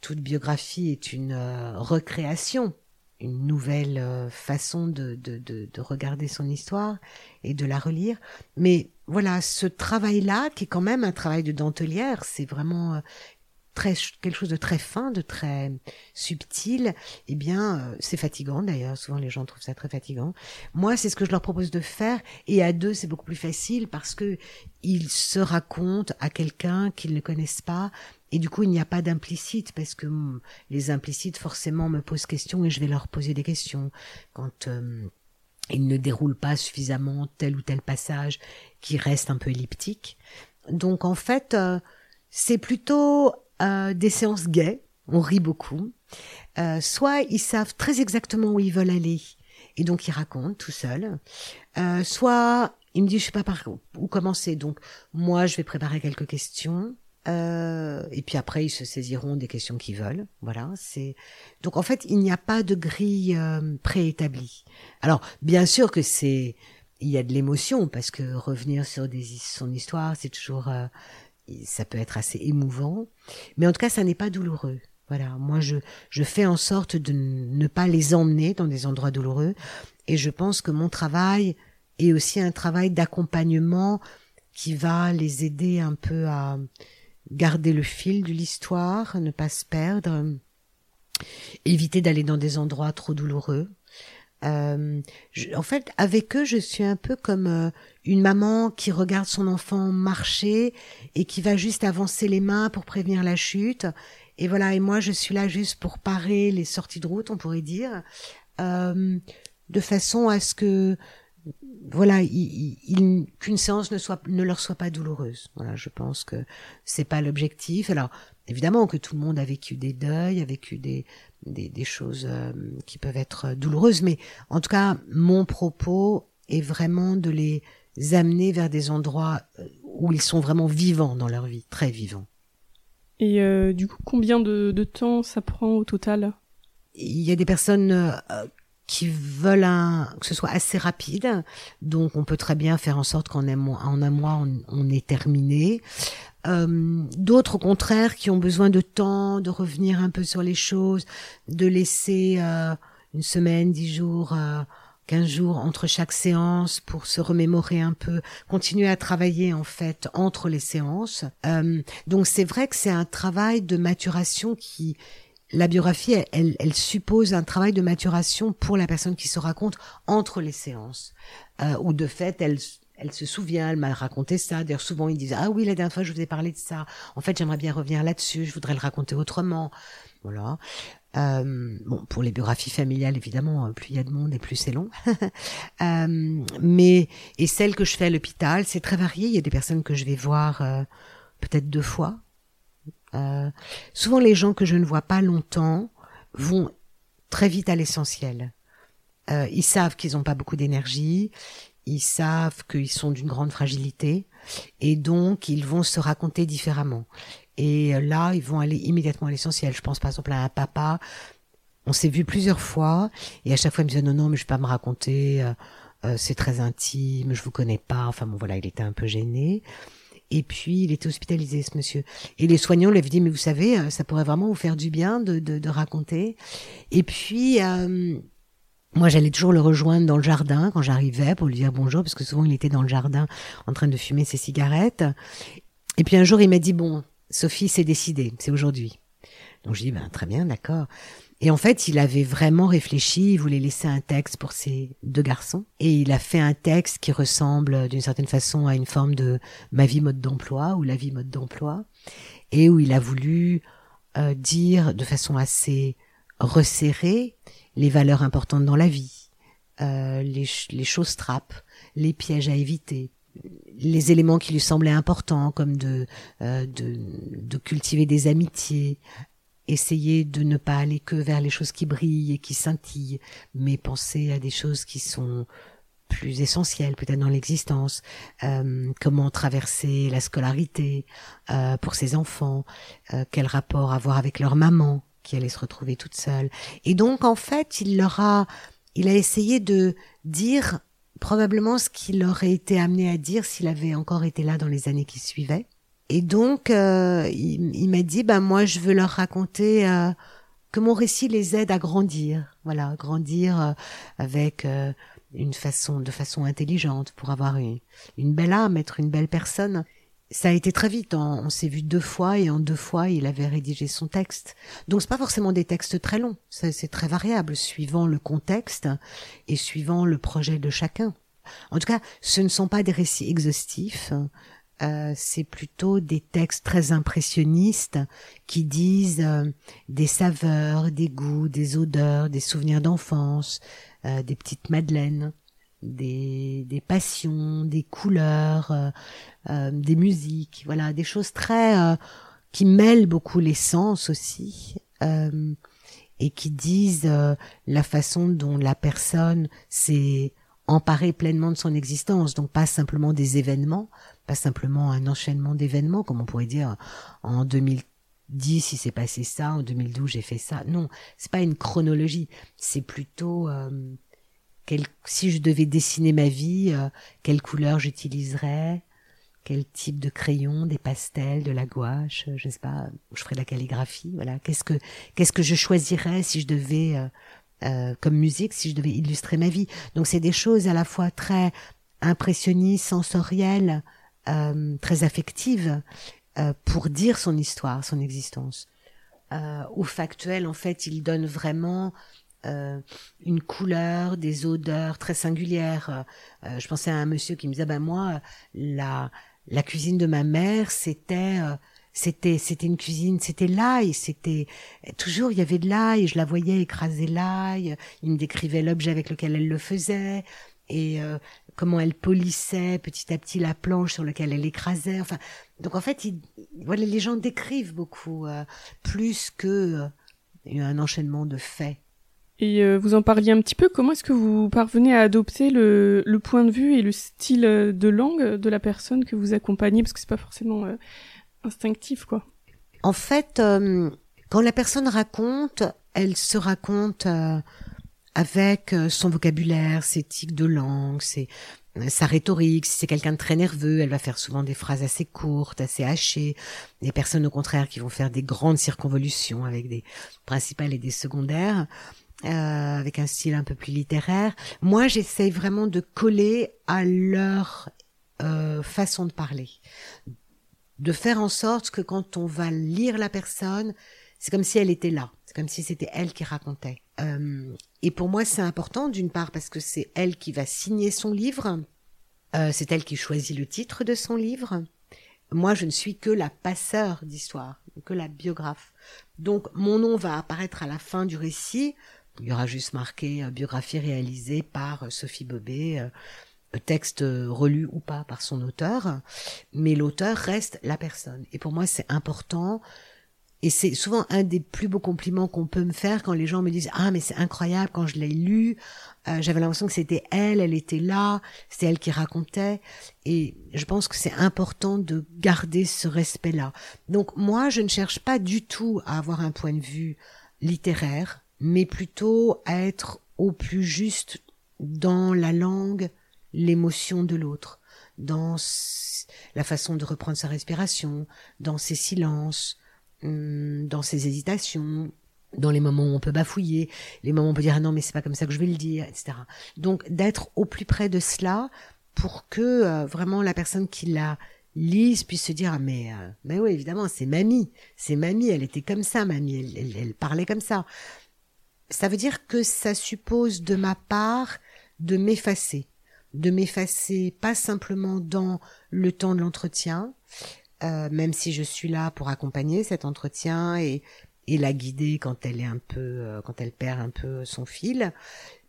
toute biographie est une recréation, une nouvelle façon de, de, de, de, regarder son histoire et de la relire. Mais voilà, ce travail-là, qui est quand même un travail de dentelière, c'est vraiment très quelque chose de très fin, de très subtil, eh bien, euh, c'est fatigant d'ailleurs. Souvent, les gens trouvent ça très fatigant. Moi, c'est ce que je leur propose de faire, et à deux, c'est beaucoup plus facile parce que ils se racontent à quelqu'un qu'ils ne connaissent pas, et du coup, il n'y a pas d'implicite parce que hum, les implicites forcément me posent question et je vais leur poser des questions quand euh, ils ne déroulent pas suffisamment tel ou tel passage qui reste un peu elliptique. Donc en fait, euh, c'est plutôt euh, des séances gays, on rit beaucoup, euh, soit ils savent très exactement où ils veulent aller et donc ils racontent tout seuls, euh, soit ils me disent je sais pas par où commencer, donc moi je vais préparer quelques questions. et puis après, ils se saisiront des questions qu'ils veulent. Voilà, c'est donc en fait, il n'y a pas de grille préétablie. Alors, bien sûr que c'est, il y a de l'émotion parce que revenir sur des, son histoire, c'est toujours ça peut être assez émouvant, mais en tout cas, ça n'est pas douloureux. Voilà, moi je, je fais en sorte de ne pas les emmener dans des endroits douloureux et je pense que mon travail est aussi un travail d'accompagnement qui va les aider un peu à garder le fil de l'histoire, ne pas se perdre, éviter d'aller dans des endroits trop douloureux. Euh, en fait, avec eux, je suis un peu comme euh, une maman qui regarde son enfant marcher et qui va juste avancer les mains pour prévenir la chute. Et voilà, et moi, je suis là juste pour parer les sorties de route, on pourrait dire, euh, de façon à ce que voilà, qu'une séance ne soit ne leur soit pas douloureuse. Voilà, je pense que c'est pas l'objectif. Alors évidemment que tout le monde a vécu des deuils, a vécu des des, des choses euh, qui peuvent être douloureuses, mais en tout cas, mon propos est vraiment de les amener vers des endroits euh, où ils sont vraiment vivants dans leur vie, très vivants. Et euh, du coup, combien de, de, temps ça prend au total? Il y a des personnes qui veulent un, que ce soit assez rapide, donc on peut très bien faire en sorte qu'en un mois, en un mois on, on est terminé. Euh, d'autres au contraire qui ont besoin de temps, de revenir un peu sur les choses, de laisser euh, une semaine, dix jours, euh, quinze jours entre chaque séance pour se remémorer un peu, continuer à travailler en fait entre les séances. donc c'est vrai que c'est un travail de maturation qui la biographie, elle, suppose un travail de maturation pour la personne qui se raconte entre les séances, euh, de fait, elle, elle se souvient, elle m'a raconté ça. D'ailleurs, souvent, ils disent Ah oui, la dernière fois, je vous ai parlé de ça. En fait, j'aimerais bien revenir là-dessus, je voudrais le raconter autrement. Voilà. Euh, bon, pour les biographies familiales, évidemment, plus il y a de monde et plus c'est long. euh, mais et celle que je fais à l'hôpital, c'est très varié. Il y a des personnes que je vais voir euh, peut-être deux fois. Euh, souvent, les gens que je ne vois pas longtemps vont très vite à l'essentiel. Euh, ils savent qu'ils n'ont pas beaucoup d'énergie, ils savent qu'ils sont d'une grande fragilité, et donc ils vont se raconter différemment. Et euh, là, ils vont aller immédiatement à l'essentiel. Je pense par exemple à un papa. On s'est vu plusieurs fois et à chaque fois il me disait non non mais je vais pas me raconter, euh, euh, c'est très intime, je vous connais pas. Enfin bon voilà, il était un peu gêné. Et puis il était hospitalisé ce monsieur. Et les soignants lui avaient dit mais vous savez ça pourrait vraiment vous faire du bien de de, de raconter. Et puis moi, j'allais toujours le rejoindre dans le jardin quand j'arrivais pour lui dire bonjour, parce que souvent il était dans le jardin en train de fumer ses cigarettes. Et puis un jour, il m'a dit bon, Sophie, c'est décidé, c'est aujourd'hui. Donc je dis, ben, très bien, d'accord. Et en fait, il avait vraiment réfléchi, il voulait laisser un texte pour ses deux garçons. Et il a fait un texte qui ressemble d'une certaine façon à une forme de ma vie mode d'emploi ou la vie mode d'emploi. Et où il a voulu euh, dire de façon assez resserrée les valeurs importantes dans la vie, euh, les, les choses trappes, les pièges à éviter, les éléments qui lui semblaient importants, comme de, euh, de, de, cultiver des amitiés, essayer de ne pas aller que vers les choses qui brillent et qui scintillent, mais penser à des choses qui sont plus essentielles peut-être dans l'existence, euh, comment traverser la scolarité euh, pour ses enfants, euh, quel rapport avoir avec leur maman qui allait se retrouver toute seule. Et donc en fait, il leur a, il a essayé de dire probablement ce qu'il aurait été amené à dire s'il avait encore été là dans les années qui suivaient. Et donc, euh, il, m'a dit, ben moi, je veux leur raconter euh, que mon récit les aide à grandir, voilà, grandir euh, avec une façon, de façon intelligente, pour avoir une, une belle âme, être une belle personne ça a été très vite. On, s'est vu deux fois et en deux fois, il avait rédigé son texte. Donc c'est pas forcément des textes très longs. C'est très variable suivant le contexte et suivant le projet de chacun. En tout cas, ce ne sont pas des récits exhaustifs. Euh, c'est plutôt des textes très impressionnistes qui disent euh, des saveurs, des goûts, des odeurs, des souvenirs d'enfance, euh, des petites madeleines des, des passions, des couleurs, euh, euh, des musiques, voilà, des choses très euh, qui mêlent beaucoup les sens aussi et qui disent la façon dont la personne s'est emparée pleinement de son existence, donc pas simplement des événements, pas simplement un enchaînement d'événements, comme on pourrait dire en 2010 il s'est passé ça, en 2012 j'ai fait ça. Non, c'est pas une chronologie, c'est plutôt si je devais dessiner ma vie, euh, quelle couleur j'utiliserais, quel type de crayon, des pastels, de la gouache, euh, je sais pas, je ferais de la calligraphie, voilà. Qu'est-ce que qu'est-ce que je choisirais si je devais euh, comme musique, si je devais illustrer ma vie? Donc c'est des choses à la fois très impressionnistes, sensorielles, très affectives pour dire son histoire, son existence. ou factuel, en fait, il donne vraiment euh, une couleur, des odeurs très singulières. Euh, je pensais à un monsieur qui me disait, ben moi, la, cuisine de ma mère, c'était... Euh, c'était c'était une cuisine c'était l'ail c'était toujours il y avait de l'ail je la voyais écraser l'ail il me décrivait l'objet avec lequel elle le faisait et comment elle polissait petit à petit la planche sur laquelle elle écrasait enfin donc en fait voilà les gens décrivent beaucoup plus que un enchaînement de faits et euh, vous en parliez un petit peu, comment est-ce que vous parvenez à adopter le, le, point de vue et le style de langue de la personne que vous accompagnez? Parce que c'est pas forcément euh, instinctif, quoi. En fait, euh, quand la personne raconte, elle se raconte avec son vocabulaire, ses tics de langue, ses, sa rhétorique. Si c'est quelqu'un de très nerveux, elle va faire souvent des phrases assez courtes, assez hachées. Des personnes au contraire qui vont faire des grandes circonvolutions avec des principales et des secondaires. Euh, avec un style un peu plus littéraire. Moi, j'essaye vraiment de coller à leur euh, façon de parler, de faire en sorte que quand on va lire la personne, c'est comme si elle était là, c'est comme si c'était elle qui racontait. Euh, et pour moi, c'est important d'une part parce que c'est elle qui va signer son livre, euh, c'est elle qui choisit le titre de son livre. Moi, je ne suis que la passeur d'histoire. que la biographe. Donc mon nom va apparaître à la fin du récit. Il y aura juste marqué euh, biographie réalisée par euh, Sophie Bobet, euh, texte relu ou pas par son auteur, mais l'auteur reste la personne. Et pour moi, c'est important et c'est souvent un des plus beaux compliments qu'on peut me faire quand les gens me disent ah mais c'est incroyable quand je l'ai lu, euh, j'avais l'impression que c'était elle, elle était là, c'est elle qui racontait. Et je pense que c'est important de garder ce respect-là. Donc moi, je ne cherche pas du tout à avoir un point de vue littéraire, mais plutôt à être au plus juste dans la langue, l'émotion de l'autre, dans la façon de reprendre sa respiration, dans ses silences, Hum, dans ses hésitations, dans les moments où on peut bafouiller, les moments où on peut dire ah non mais c'est pas comme ça que je vais le dire, etc. Donc d'être au plus près de cela pour que euh, vraiment la personne qui la lise puisse se dire ah, mais euh, mais oui évidemment c'est mamie, c'est mamie, elle était comme ça mamie, elle, elle parlait comme ça. Ça veut dire que ça suppose de ma part de m'effacer, de m'effacer pas simplement dans le temps de l'entretien, euh, même si je suis là pour accompagner cet entretien et, et la guider quand elle est un peu, euh, quand elle perd un peu son fil.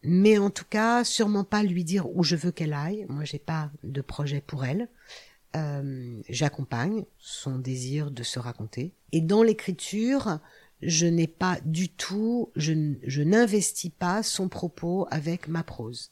Mais en tout cas, sûrement pas lui dire où je veux qu'elle aille. Moi, j'ai pas de projet pour elle. Euh, J'accompagne son désir de se raconter. Et dans l'écriture, je n'ai pas du tout, je, je n'investis pas son propos avec ma prose.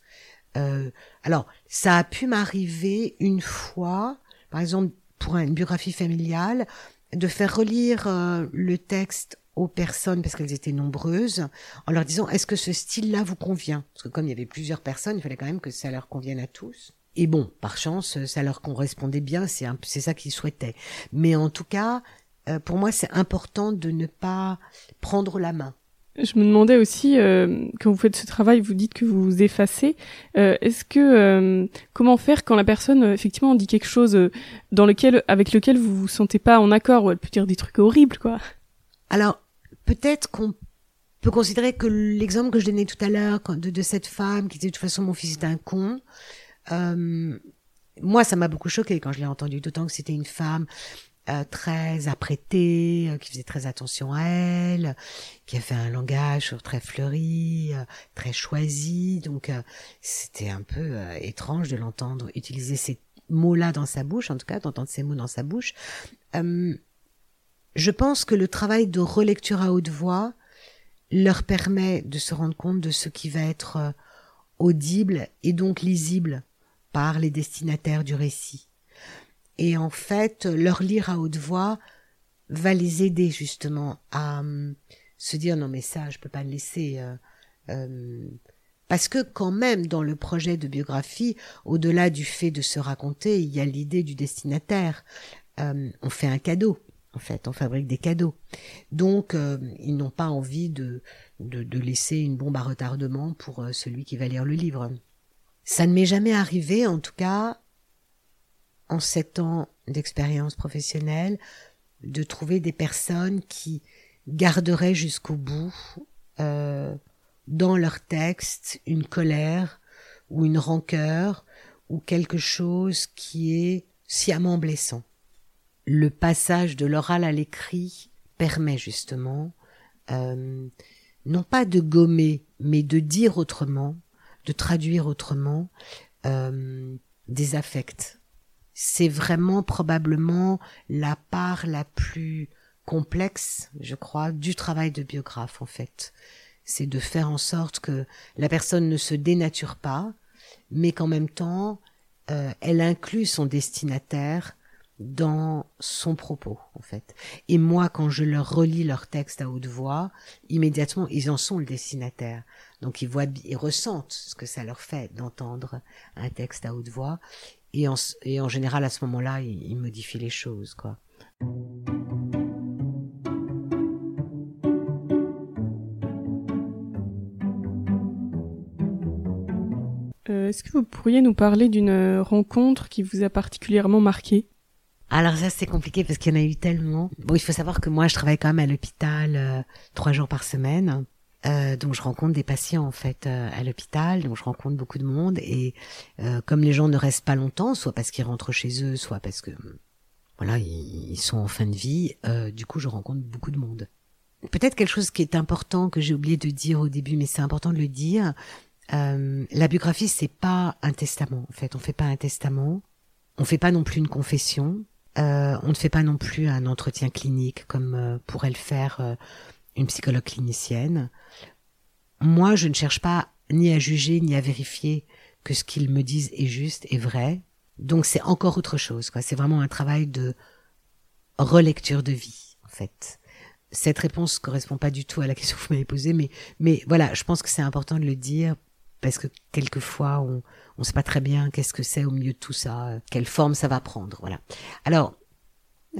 Euh, alors, ça a pu m'arriver une fois, par exemple, pour une biographie familiale, de faire relire euh, le texte aux personnes, parce qu'elles étaient nombreuses, en leur disant est-ce que ce style-là vous convient? Parce que comme il y avait plusieurs personnes, il fallait quand même que ça leur convienne à tous. Et bon, par chance, ça leur correspondait bien, c'est c'est ça qu'ils souhaitaient. Mais en tout cas, euh, pour moi, c'est important de ne pas prendre la main. Je me demandais aussi, euh, quand vous faites ce travail, vous dites que vous vous effacez. Euh, Est-ce que euh, comment faire quand la personne euh, effectivement dit quelque chose euh, dans lequel, avec lequel vous vous sentez pas en accord ou elle peut dire des trucs horribles, quoi? Alors peut-être qu'on peut considérer que l'exemple que je donnais tout à l'heure de, de, cette femme qui disait de toute façon mon fils est un con. moi, ça m'a beaucoup choqué quand je l'ai entendu, d'autant que c'était une femme euh, très apprêtée, euh, qui faisait très attention à elle, qui avait un langage très fleuri, euh, très choisi. Donc c'était un peu étrange de l'entendre utiliser ces mots-là dans sa bouche, en tout cas d'entendre ces mots dans sa bouche. je pense que le travail de relecture à haute voix leur permet de se rendre compte de ce qui va être audible et donc lisible par les destinataires du récit. Et en fait, leur lire à haute voix va les aider justement à euh, se dire non mais ça, je peux pas le laisser. Euh, euh, parce que quand même, dans le projet de biographie, au-delà du fait de se raconter, il y a l'idée du destinataire. on fait un cadeau, en fait, on fabrique des cadeaux. Donc, ils n'ont pas envie de, de, de, laisser une bombe à retardement pour celui qui va lire le livre. Ça ne m'est jamais arrivé, en tout cas, en sept ans d'expérience professionnelle, de trouver des personnes qui garderaient jusqu'au bout euh, dans leur texte une colère ou une rancœur ou quelque chose qui est sciemment blessant. Le passage de l'oral à l'écrit permet justement euh, non pas de gommer, mais de dire autrement, de traduire autrement euh, des affects c'est vraiment probablement la part la plus complexe, je crois, du travail de biographe en fait. C'est de faire en sorte que la personne ne se dénature pas, mais qu'en même temps, euh, elle inclut son destinataire dans son propos, en fait. Et moi, quand je leur relis leur texte à haute voix, immédiatement, ils en sont le destinataire. Donc, ils voient, ils ressentent ce que ça leur fait d'entendre un texte à haute voix. Et en, et en général, à ce moment-là, il, il modifie les choses, quoi. Euh, Est-ce que vous pourriez nous parler d'une rencontre qui vous a particulièrement marqué? Alors ça c'est compliqué parce qu'il y en a eu tellement. Bon, il faut savoir que moi je travaille quand même à l'hôpital euh, trois jours par semaine. Euh, donc je rencontre des patients en fait euh, à l'hôpital, donc je rencontre beaucoup de monde et euh, comme les gens ne restent pas longtemps, soit parce qu'ils rentrent chez eux, soit parce que voilà, ils, sont en fin de vie. Euh, du coup, je rencontre beaucoup de monde. Peut-être quelque chose qui est important que j'ai oublié de dire au début, mais c'est important de le dire. Euh, la biographie, c'est pas un testament. En fait, on fait pas un testament. On fait pas non plus une confession. Euh, on ne fait pas non plus un entretien clinique comme pourrait le faire une psychologue clinicienne. Moi, je ne cherche pas ni à juger ni à vérifier que ce qu'ils me disent est juste et vrai. Donc c'est encore autre chose. C'est vraiment un travail de relecture de vie, en fait. Cette réponse correspond pas du tout à la question que vous m'avez posée, mais mais voilà, je pense que c'est important de le dire parce que quelquefois on on sait pas très bien qu'est-ce que c'est au milieu de tout ça, quelle forme ça va prendre, voilà. Alors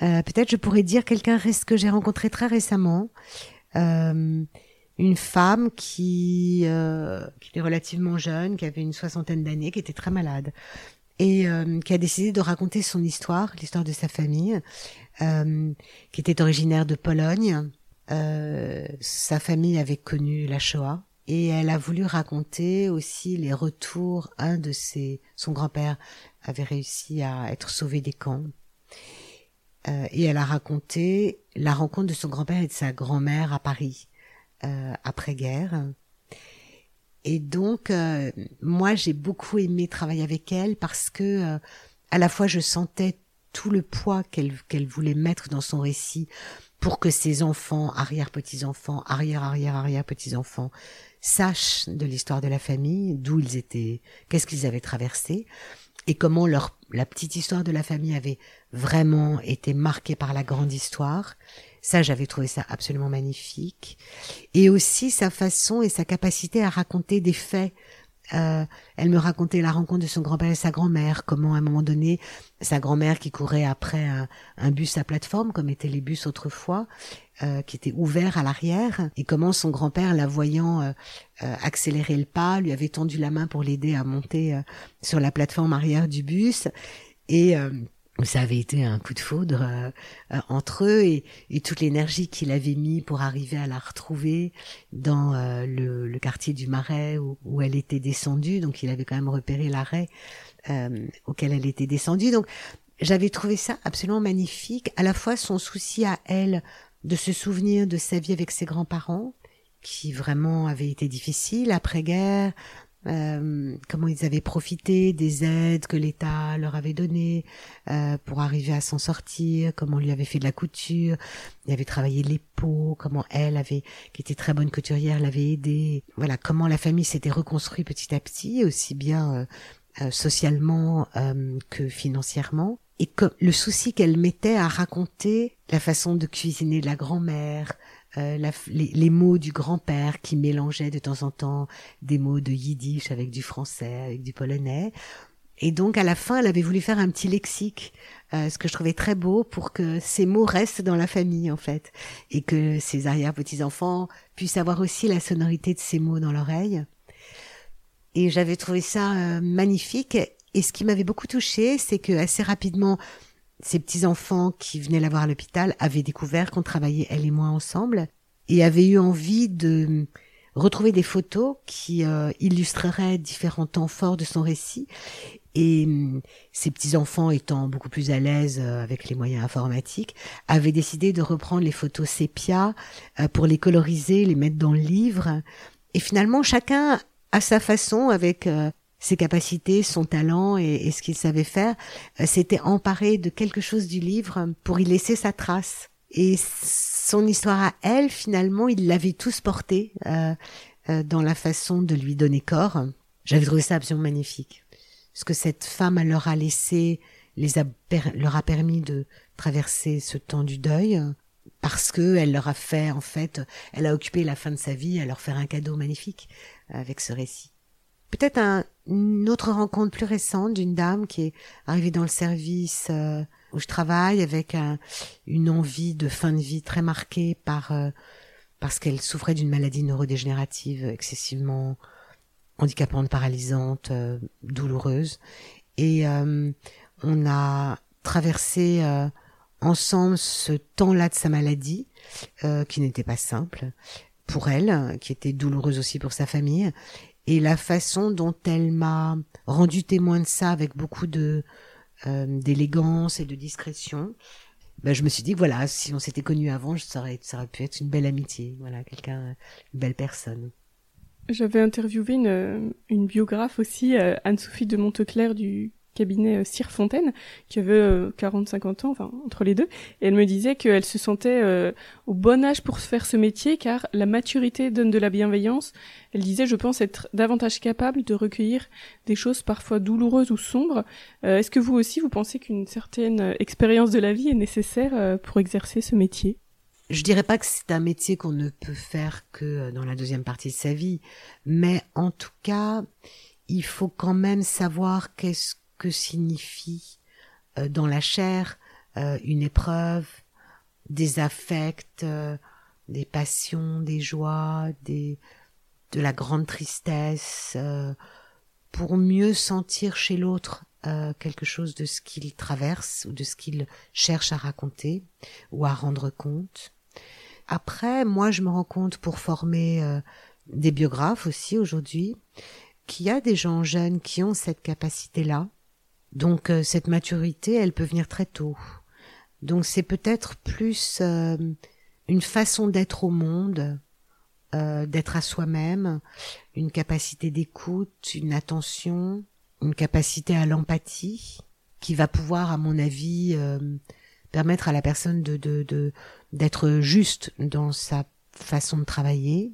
euh, peut-être je pourrais dire quelqu'un que j'ai rencontré très récemment, une femme qui euh, qui était relativement jeune, qui avait une soixantaine d'années, qui était très malade et euh, qui a décidé de raconter son histoire, l'histoire de sa famille, euh, qui était originaire de Pologne. Euh, sa famille avait connu la Shoah et elle a voulu raconter aussi les retours. Un de ses, son grand-père avait réussi à être sauvé des camps. Euh, et elle a raconté la rencontre de son grand-père et de sa grand-mère à Paris euh, après-guerre. Et donc, euh, moi, j'ai beaucoup aimé travailler avec elle parce que, à la fois, je sentais tout le poids qu'elle qu'elle voulait mettre dans son récit pour que ses enfants, arrière-petits-enfants, arrière-arrière-arrière-petits-enfants, sachent de l'histoire de la famille, d'où ils étaient, qu'est-ce qu'ils avaient traversé, et comment leur la petite histoire de la famille avait vraiment été marquée par la grande histoire. Ça, j'avais trouvé ça absolument magnifique. Et aussi sa façon et sa capacité à raconter des faits euh, elle me racontait la rencontre de son grand-père et sa grand-mère, comment à un moment donné, sa grand-mère qui courait après un, bus à plateforme, comme étaient les bus autrefois, euh, qui était ouvert à l'arrière, et comment son grand-père, la voyant euh, accélérer le pas, lui avait tendu la main pour l'aider à monter sur la plateforme arrière du bus. Et ça avait été un coup de foudre euh, euh, entre eux et, toute l'énergie qu'il avait mis pour arriver à la retrouver dans euh, le, quartier du Marais où, elle était descendue. Donc il avait quand même repéré l'arrêt auquel elle était descendue. Donc j'avais trouvé ça absolument magnifique. À la fois son souci à elle de se souvenir de sa vie avec ses grands-parents qui vraiment avait été difficile après-guerre, euh, comment ils avaient profité des aides que l'État leur avait données euh, pour arriver à s'en sortir, comment on lui avait fait de la couture, il avait travaillé les peaux, comment elle avait, qui était très bonne couturière, l'avait aidé. Voilà, comment la famille s'était reconstruite petit à petit, aussi bien euh, socialement que financièrement. Et que le souci qu'elle mettait à raconter la façon de cuisiner de la grand-mère, euh, les, mots du grand-père qui mélangeait de temps en temps des mots de yiddish avec du français, avec du polonais. Et donc à la fin, elle avait voulu faire un petit lexique, euh, ce que je trouvais très beau pour que ces mots restent dans la famille en fait, et que ses arrière-petits-enfants puissent avoir aussi la sonorité de ces mots dans l'oreille. Et j'avais trouvé ça euh, magnifique. Et ce qui m'avait beaucoup touchée, c'est que assez rapidement, ses petits-enfants qui venaient la voir à l'hôpital avaient découvert qu'on travaillait, elle et moi, ensemble, et avaient eu envie de retrouver des photos qui euh, illustreraient différents temps forts de son récit. Et ses petits-enfants étant beaucoup plus à l'aise euh, avec les moyens informatiques, avaient décidé de reprendre les photos sépia euh, pour les coloriser, les mettre dans le livre. Et finalement, chacun à sa façon, avec ses capacités, son talent et, ce qu'il savait faire, euh, s'était emparé de quelque chose du livre pour y laisser sa trace. Et son histoire à elle, finalement, il l'avait tous porté euh, euh, dans la façon de lui donner corps. J'avais trouvé ça absolument magnifique. Ce que cette femme leur a laissé, les a leur a permis de traverser ce temps du deuil, parce que elle leur a fait, en fait, elle a occupé la fin de sa vie à leur faire un cadeau magnifique avec ce récit. Peut-être un, une autre rencontre plus récente d'une dame qui est arrivée dans le service euh, où je travaille avec une envie de fin de vie très marquée par euh, parce qu'elle souffrait d'une maladie neurodégénérative excessivement handicapante, paralysante, euh, douloureuse. Et on a traversé ensemble ce temps-là de sa maladie, qui n'était pas simple pour elle, qui était douloureuse aussi pour sa famille et la façon dont elle m'a rendu témoin de ça avec beaucoup de d'élégance et de discrétion. Ben, je me suis dit voilà, si on s'était connus avant, ça aurait, ça aurait pu être une belle amitié, voilà, quelqu'un, une belle personne. J'avais interviewé une, une biographe aussi, Anne-Sophie de Monteclair du cabinet Cire euh, Fontaine, qui avait 40-50 euh, ans, enfin entre les deux, et elle me disait qu'elle se sentait euh, au bon âge pour faire ce métier, car la maturité donne de la bienveillance. Elle disait, je pense être davantage capable de recueillir des choses parfois douloureuses ou sombres. Est-ce que vous aussi, vous pensez qu'une certaine expérience de la vie est nécessaire pour exercer ce métier? Je dirais pas que c'est un métier qu'on ne peut faire que dans la deuxième partie de sa vie, mais en tout cas, il faut quand même savoir qu'est-ce que signifie euh, dans la chair euh, une épreuve, des affects, euh, des passions, des joies, des, de la grande tristesse, pour mieux sentir chez l'autre quelque chose de ce qu'il traverse ou de ce qu'il cherche à raconter ou à rendre compte. Après, moi, je me rends compte pour former des biographes aussi aujourd'hui qu'il y a des gens jeunes qui ont cette capacité-là donc euh, cette maturité, elle peut venir très tôt. Donc c'est peut-être plus euh, une façon d'être au monde, euh, d'être à soi-même, une capacité d'écoute, une attention, une capacité à l'empathie, qui va pouvoir, à mon avis, permettre à la personne de d'être juste dans sa façon de travailler.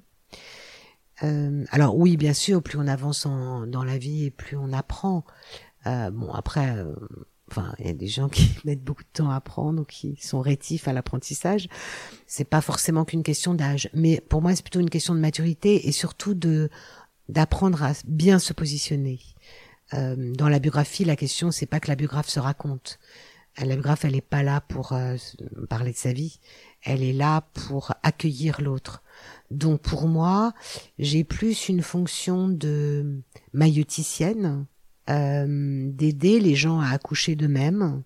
alors oui, bien sûr, plus on avance dans la vie et plus on apprend. Euh, bon, après, euh, enfin, il y a des gens qui mettent beaucoup de temps à apprendre ou qui sont rétifs à l'apprentissage. C'est pas forcément qu'une question d'âge, mais pour moi, c'est plutôt une question de maturité et surtout de d'apprendre à bien se positionner. Euh, dans la biographie, la question, c'est pas que la biographe se raconte. La biographe, elle est pas là pour euh, parler de sa vie. Elle est là pour accueillir l'autre. Donc pour moi, j'ai plus une fonction de mailloticienne euh, d'aider les gens à accoucher d'eux-mêmes,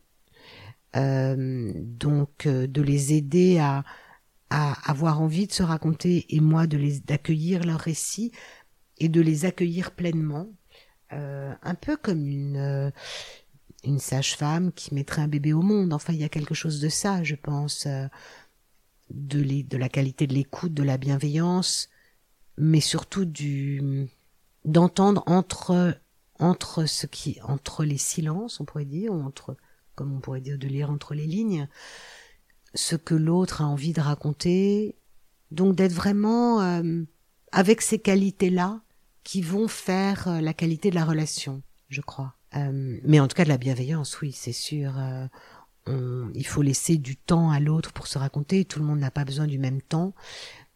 euh, donc euh, de les aider à, avoir envie de se raconter et moi de les d'accueillir leur récit et de les accueillir pleinement, un peu comme une une sage-femme qui mettrait un bébé au monde. Enfin, il y a quelque chose de ça, je pense, de, de la qualité de l'écoute, de la bienveillance, mais surtout du d'entendre entre entre ce qui entre les silences, on pourrait dire, ou entre comme on pourrait dire de lire entre les lignes, ce que l'autre a envie de raconter, donc d'être vraiment euh, avec ces qualités-là qui vont faire euh, la qualité de la relation, je crois. Euh, mais en tout cas de la bienveillance, oui, c'est sûr. il faut laisser du temps à l'autre pour se raconter. Tout le monde n'a pas besoin du même temps.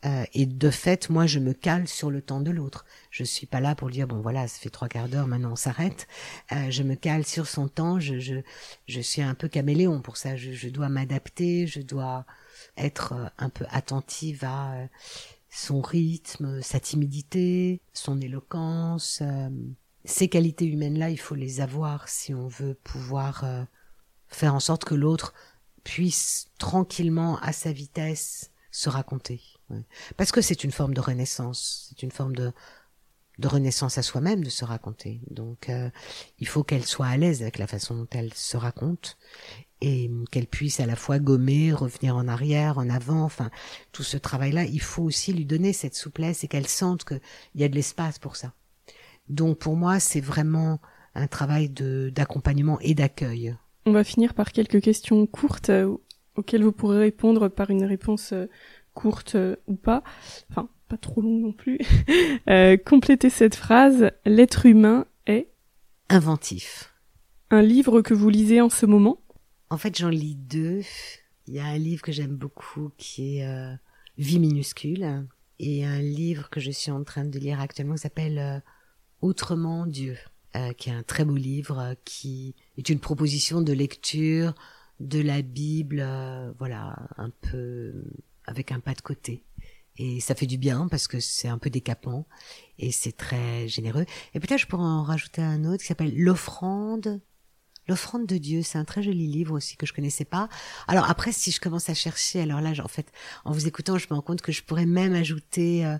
Euh, et de fait, moi, je me cale sur le temps de l'autre. Je suis pas là pour dire bon voilà, ça fait trois quarts d'heure, maintenant on s'arrête. Euh, je me cale sur son temps. Je, je, je suis un peu caméléon pour ça. Je, je dois m'adapter. Je dois être euh, un peu attentive à son rythme, sa timidité, son éloquence. ces qualités humaines-là, il faut les avoir si on veut pouvoir faire en sorte que l'autre puisse tranquillement, à sa vitesse, se raconter. Parce que c'est une forme de renaissance, c'est une forme de, de renaissance à soi-même de se raconter. Donc euh, il faut qu'elle soit à l'aise avec la façon dont elle se raconte et qu'elle puisse à la fois gommer, revenir en arrière, en avant, enfin tout ce travail-là, il faut aussi lui donner cette souplesse et qu'elle sente qu'il y a de l'espace pour ça. Donc pour moi, c'est vraiment un travail d'accompagnement et d'accueil. On va finir par quelques questions courtes euh, auxquelles vous pourrez répondre par une réponse euh, courte euh, ou pas, enfin pas trop longue non plus, euh, complétez cette phrase, l'être humain est inventif. Un livre que vous lisez en ce moment? En fait j'en lis deux. Il y a un livre que j'aime beaucoup qui est euh, Vie minuscule et un livre que je suis en train de lire actuellement qui s'appelle Autrement Dieu, qui est un très beau livre qui est une proposition de lecture de la Bible, voilà, un peu avec un pas de côté. Et ça fait du bien parce que c'est un peu décapant et c'est très généreux. Et peut-être je pourrais en rajouter un autre qui s'appelle L'offrande. L'offrande de Dieu, c'est un très joli livre aussi que je connaissais pas. Alors après, si je commence à chercher, alors là, en fait, en vous écoutant, je me rends compte que je pourrais même ajouter euh,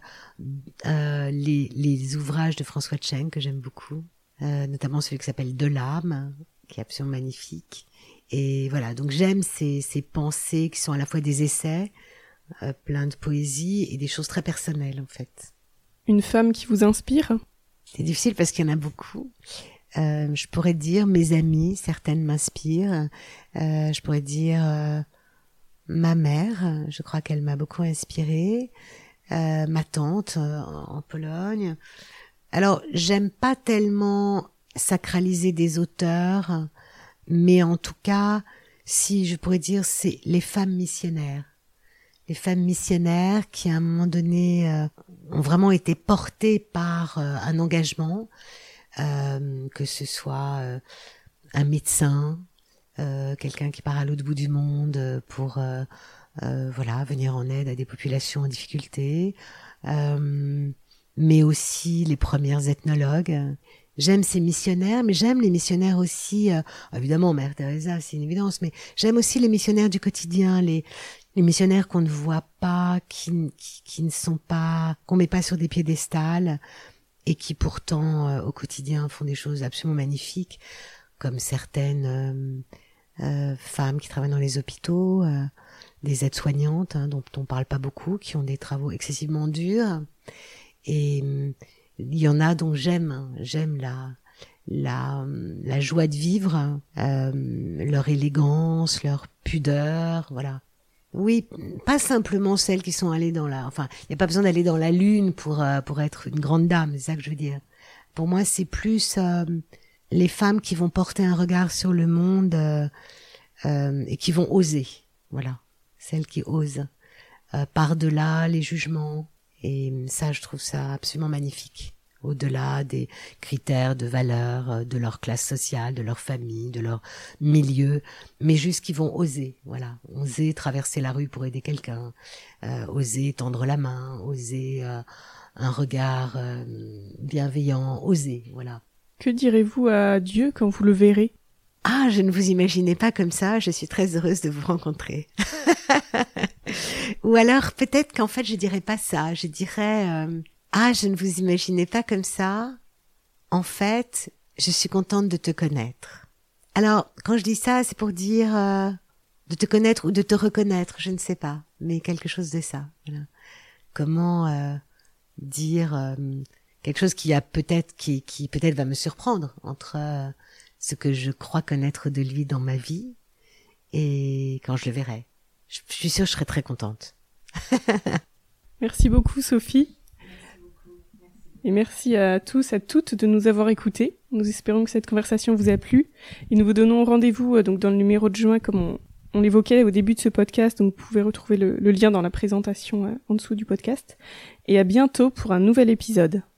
euh, les, les, ouvrages de François Cheng que j'aime beaucoup, euh, notamment celui qui s'appelle De l'âme, qui est absolument magnifique. Et voilà, donc j'aime ces, ces pensées qui sont à la fois des essais, euh, plein de poésie et des choses très personnelles en fait. Une femme qui vous inspire? C'est difficile parce qu'il y en a beaucoup. Euh, je pourrais dire mes amis, certaines m'inspirent. Euh, je pourrais dire euh, ma mère, je crois qu'elle m'a beaucoup inspirée. Euh, ma tante euh, en Pologne. Alors, j'aime pas tellement sacraliser des auteurs, mais en tout cas, si je pourrais dire, c'est les femmes missionnaires. Les femmes missionnaires qui, à un moment donné, euh, ont vraiment été portées par un engagement, que ce soit un médecin, quelqu'un qui part à l'autre bout du monde pour euh, voilà, venir en aide à des populations en difficulté, euh, mais aussi les premières ethnologues. J'aime ces missionnaires, mais j'aime les missionnaires aussi, euh, évidemment, Mère Teresa, c'est une évidence, mais j'aime aussi les missionnaires du quotidien, les, les missionnaires qu'on ne voit pas, qui, qui, ne sont pas, qu'on met pas sur des piédestals, et qui pourtant, euh, au quotidien, font des choses absolument magnifiques, comme certaines euh, femmes qui travaillent dans les hôpitaux, des aides-soignantes hein, dont on parle pas beaucoup, qui ont des travaux excessivement durs. Et hum, il y en a dont j'aime, hein. j'aime la, la, la joie de vivre, euh, leur élégance, leur pudeur, voilà. Oui, pas simplement celles qui sont allées dans la, enfin, il n'y a pas besoin d'aller dans la lune pour euh, pour être une grande dame, c'est ça que je veux dire. Pour moi, c'est plus euh, les femmes qui vont porter un regard sur le monde et qui vont oser, voilà celle qui ose euh, par-delà les jugements. Et ça, je trouve ça absolument magnifique. Au-delà des critères de valeur, euh, de leur classe sociale, de leur famille, de leur milieu, mais juste qu'ils vont oser, voilà, oser traverser la rue pour aider quelqu'un, euh, oser tendre la main, oser un regard bienveillant, oser, voilà. Que direz-vous à Dieu quand vous le verrez? Ah, je ne vous imaginais pas comme ça, je suis très heureuse de vous rencontrer. Ou alors peut-être qu'en fait je dirais pas ça, je dirais euh, ah, je ne vous imaginais pas comme ça. En fait, je suis contente de te connaître. Alors, quand je dis ça, c'est pour dire euh, de te connaître ou de te reconnaître, je ne sais pas, mais quelque chose de ça. Comment euh, dire quelque chose qui a peut-être qui, qui peut-être va me surprendre entre ce que je crois connaître de lui dans ma vie et quand je le verrai. Je, suis sûre que je serai très contente. merci beaucoup Sophie. Et merci à tous, à toutes de nous avoir écoutés. Nous espérons que cette conversation vous a plu. Et nous vous donnons rendez-vous euh, donc dans le numéro de juin comme on, l'évoquait au début de ce podcast. Donc vous pouvez retrouver le lien dans la présentation euh, en dessous du podcast. Et à bientôt pour un nouvel épisode.